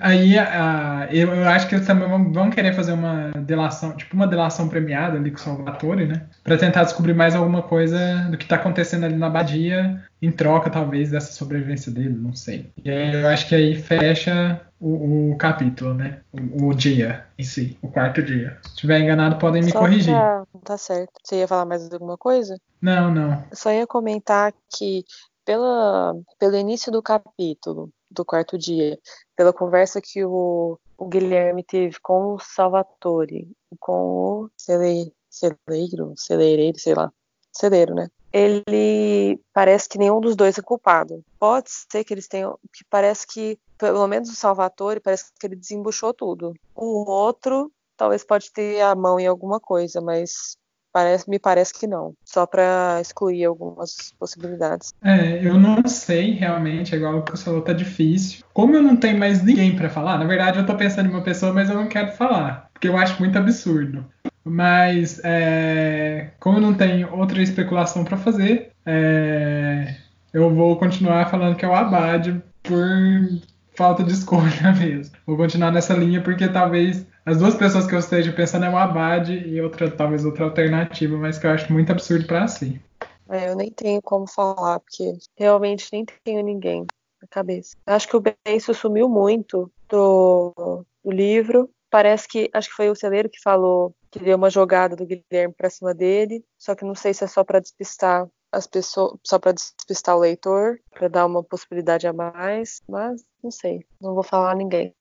[SPEAKER 4] Aí a, eu, eu, acho que eles também vão, vão, querer fazer uma delação, tipo uma delação premiada ali com o Salvatore, né? Para tentar descobrir mais alguma coisa do que está acontecendo ali na abadia, em troca talvez dessa sobrevivência dele, não sei. E aí eu acho que aí fecha o, o capítulo, né? O, o, dia em si, o quarto dia. Se estiver enganado, podem me
[SPEAKER 2] só
[SPEAKER 4] corrigir.
[SPEAKER 2] Pra... Tá certo. Você ia falar mais alguma coisa?
[SPEAKER 4] Não, não.
[SPEAKER 2] Eu só ia comentar que pela, pelo início do capítulo, do quarto dia, pela conversa que o, o Guilherme teve com o Salvatore, com o cele, celeiro, celeireiro, sei lá, celeiro, né? Ele parece que nenhum dos dois é culpado. Pode ser que eles tenham, que parece que, pelo menos o Salvatore, parece que ele desembuchou tudo. O outro talvez pode ter a mão em alguma coisa, mas Parece, me parece que não. Só para excluir algumas possibilidades.
[SPEAKER 4] É, eu não sei realmente, é igual o que você falou, tá difícil. Como eu não tenho mais ninguém para falar, na verdade eu tô pensando em uma pessoa, mas eu não quero falar, porque eu acho muito absurdo. Mas é, como eu não tenho outra especulação para fazer, é, eu vou continuar falando que é o Abad por falta de escolha mesmo. Vou continuar nessa linha porque talvez as duas pessoas que eu esteja pensando é o Abad e outra, talvez outra alternativa, mas que eu acho muito absurdo para si.
[SPEAKER 2] É, eu nem tenho como falar, porque realmente nem tenho ninguém na cabeça. Acho que o Benço sumiu muito do, do livro. Parece que acho que foi o celeiro que falou que deu uma jogada do Guilherme para cima dele, só que não sei se é só para despistar as pessoas, só para despistar o leitor, para dar uma possibilidade a mais, mas não sei, não vou falar a ninguém.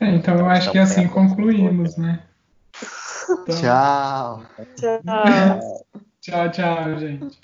[SPEAKER 4] É, então eu acho que assim concluímos, né?
[SPEAKER 5] Então...
[SPEAKER 2] Tchau.
[SPEAKER 4] Tchau. tchau, tchau, gente.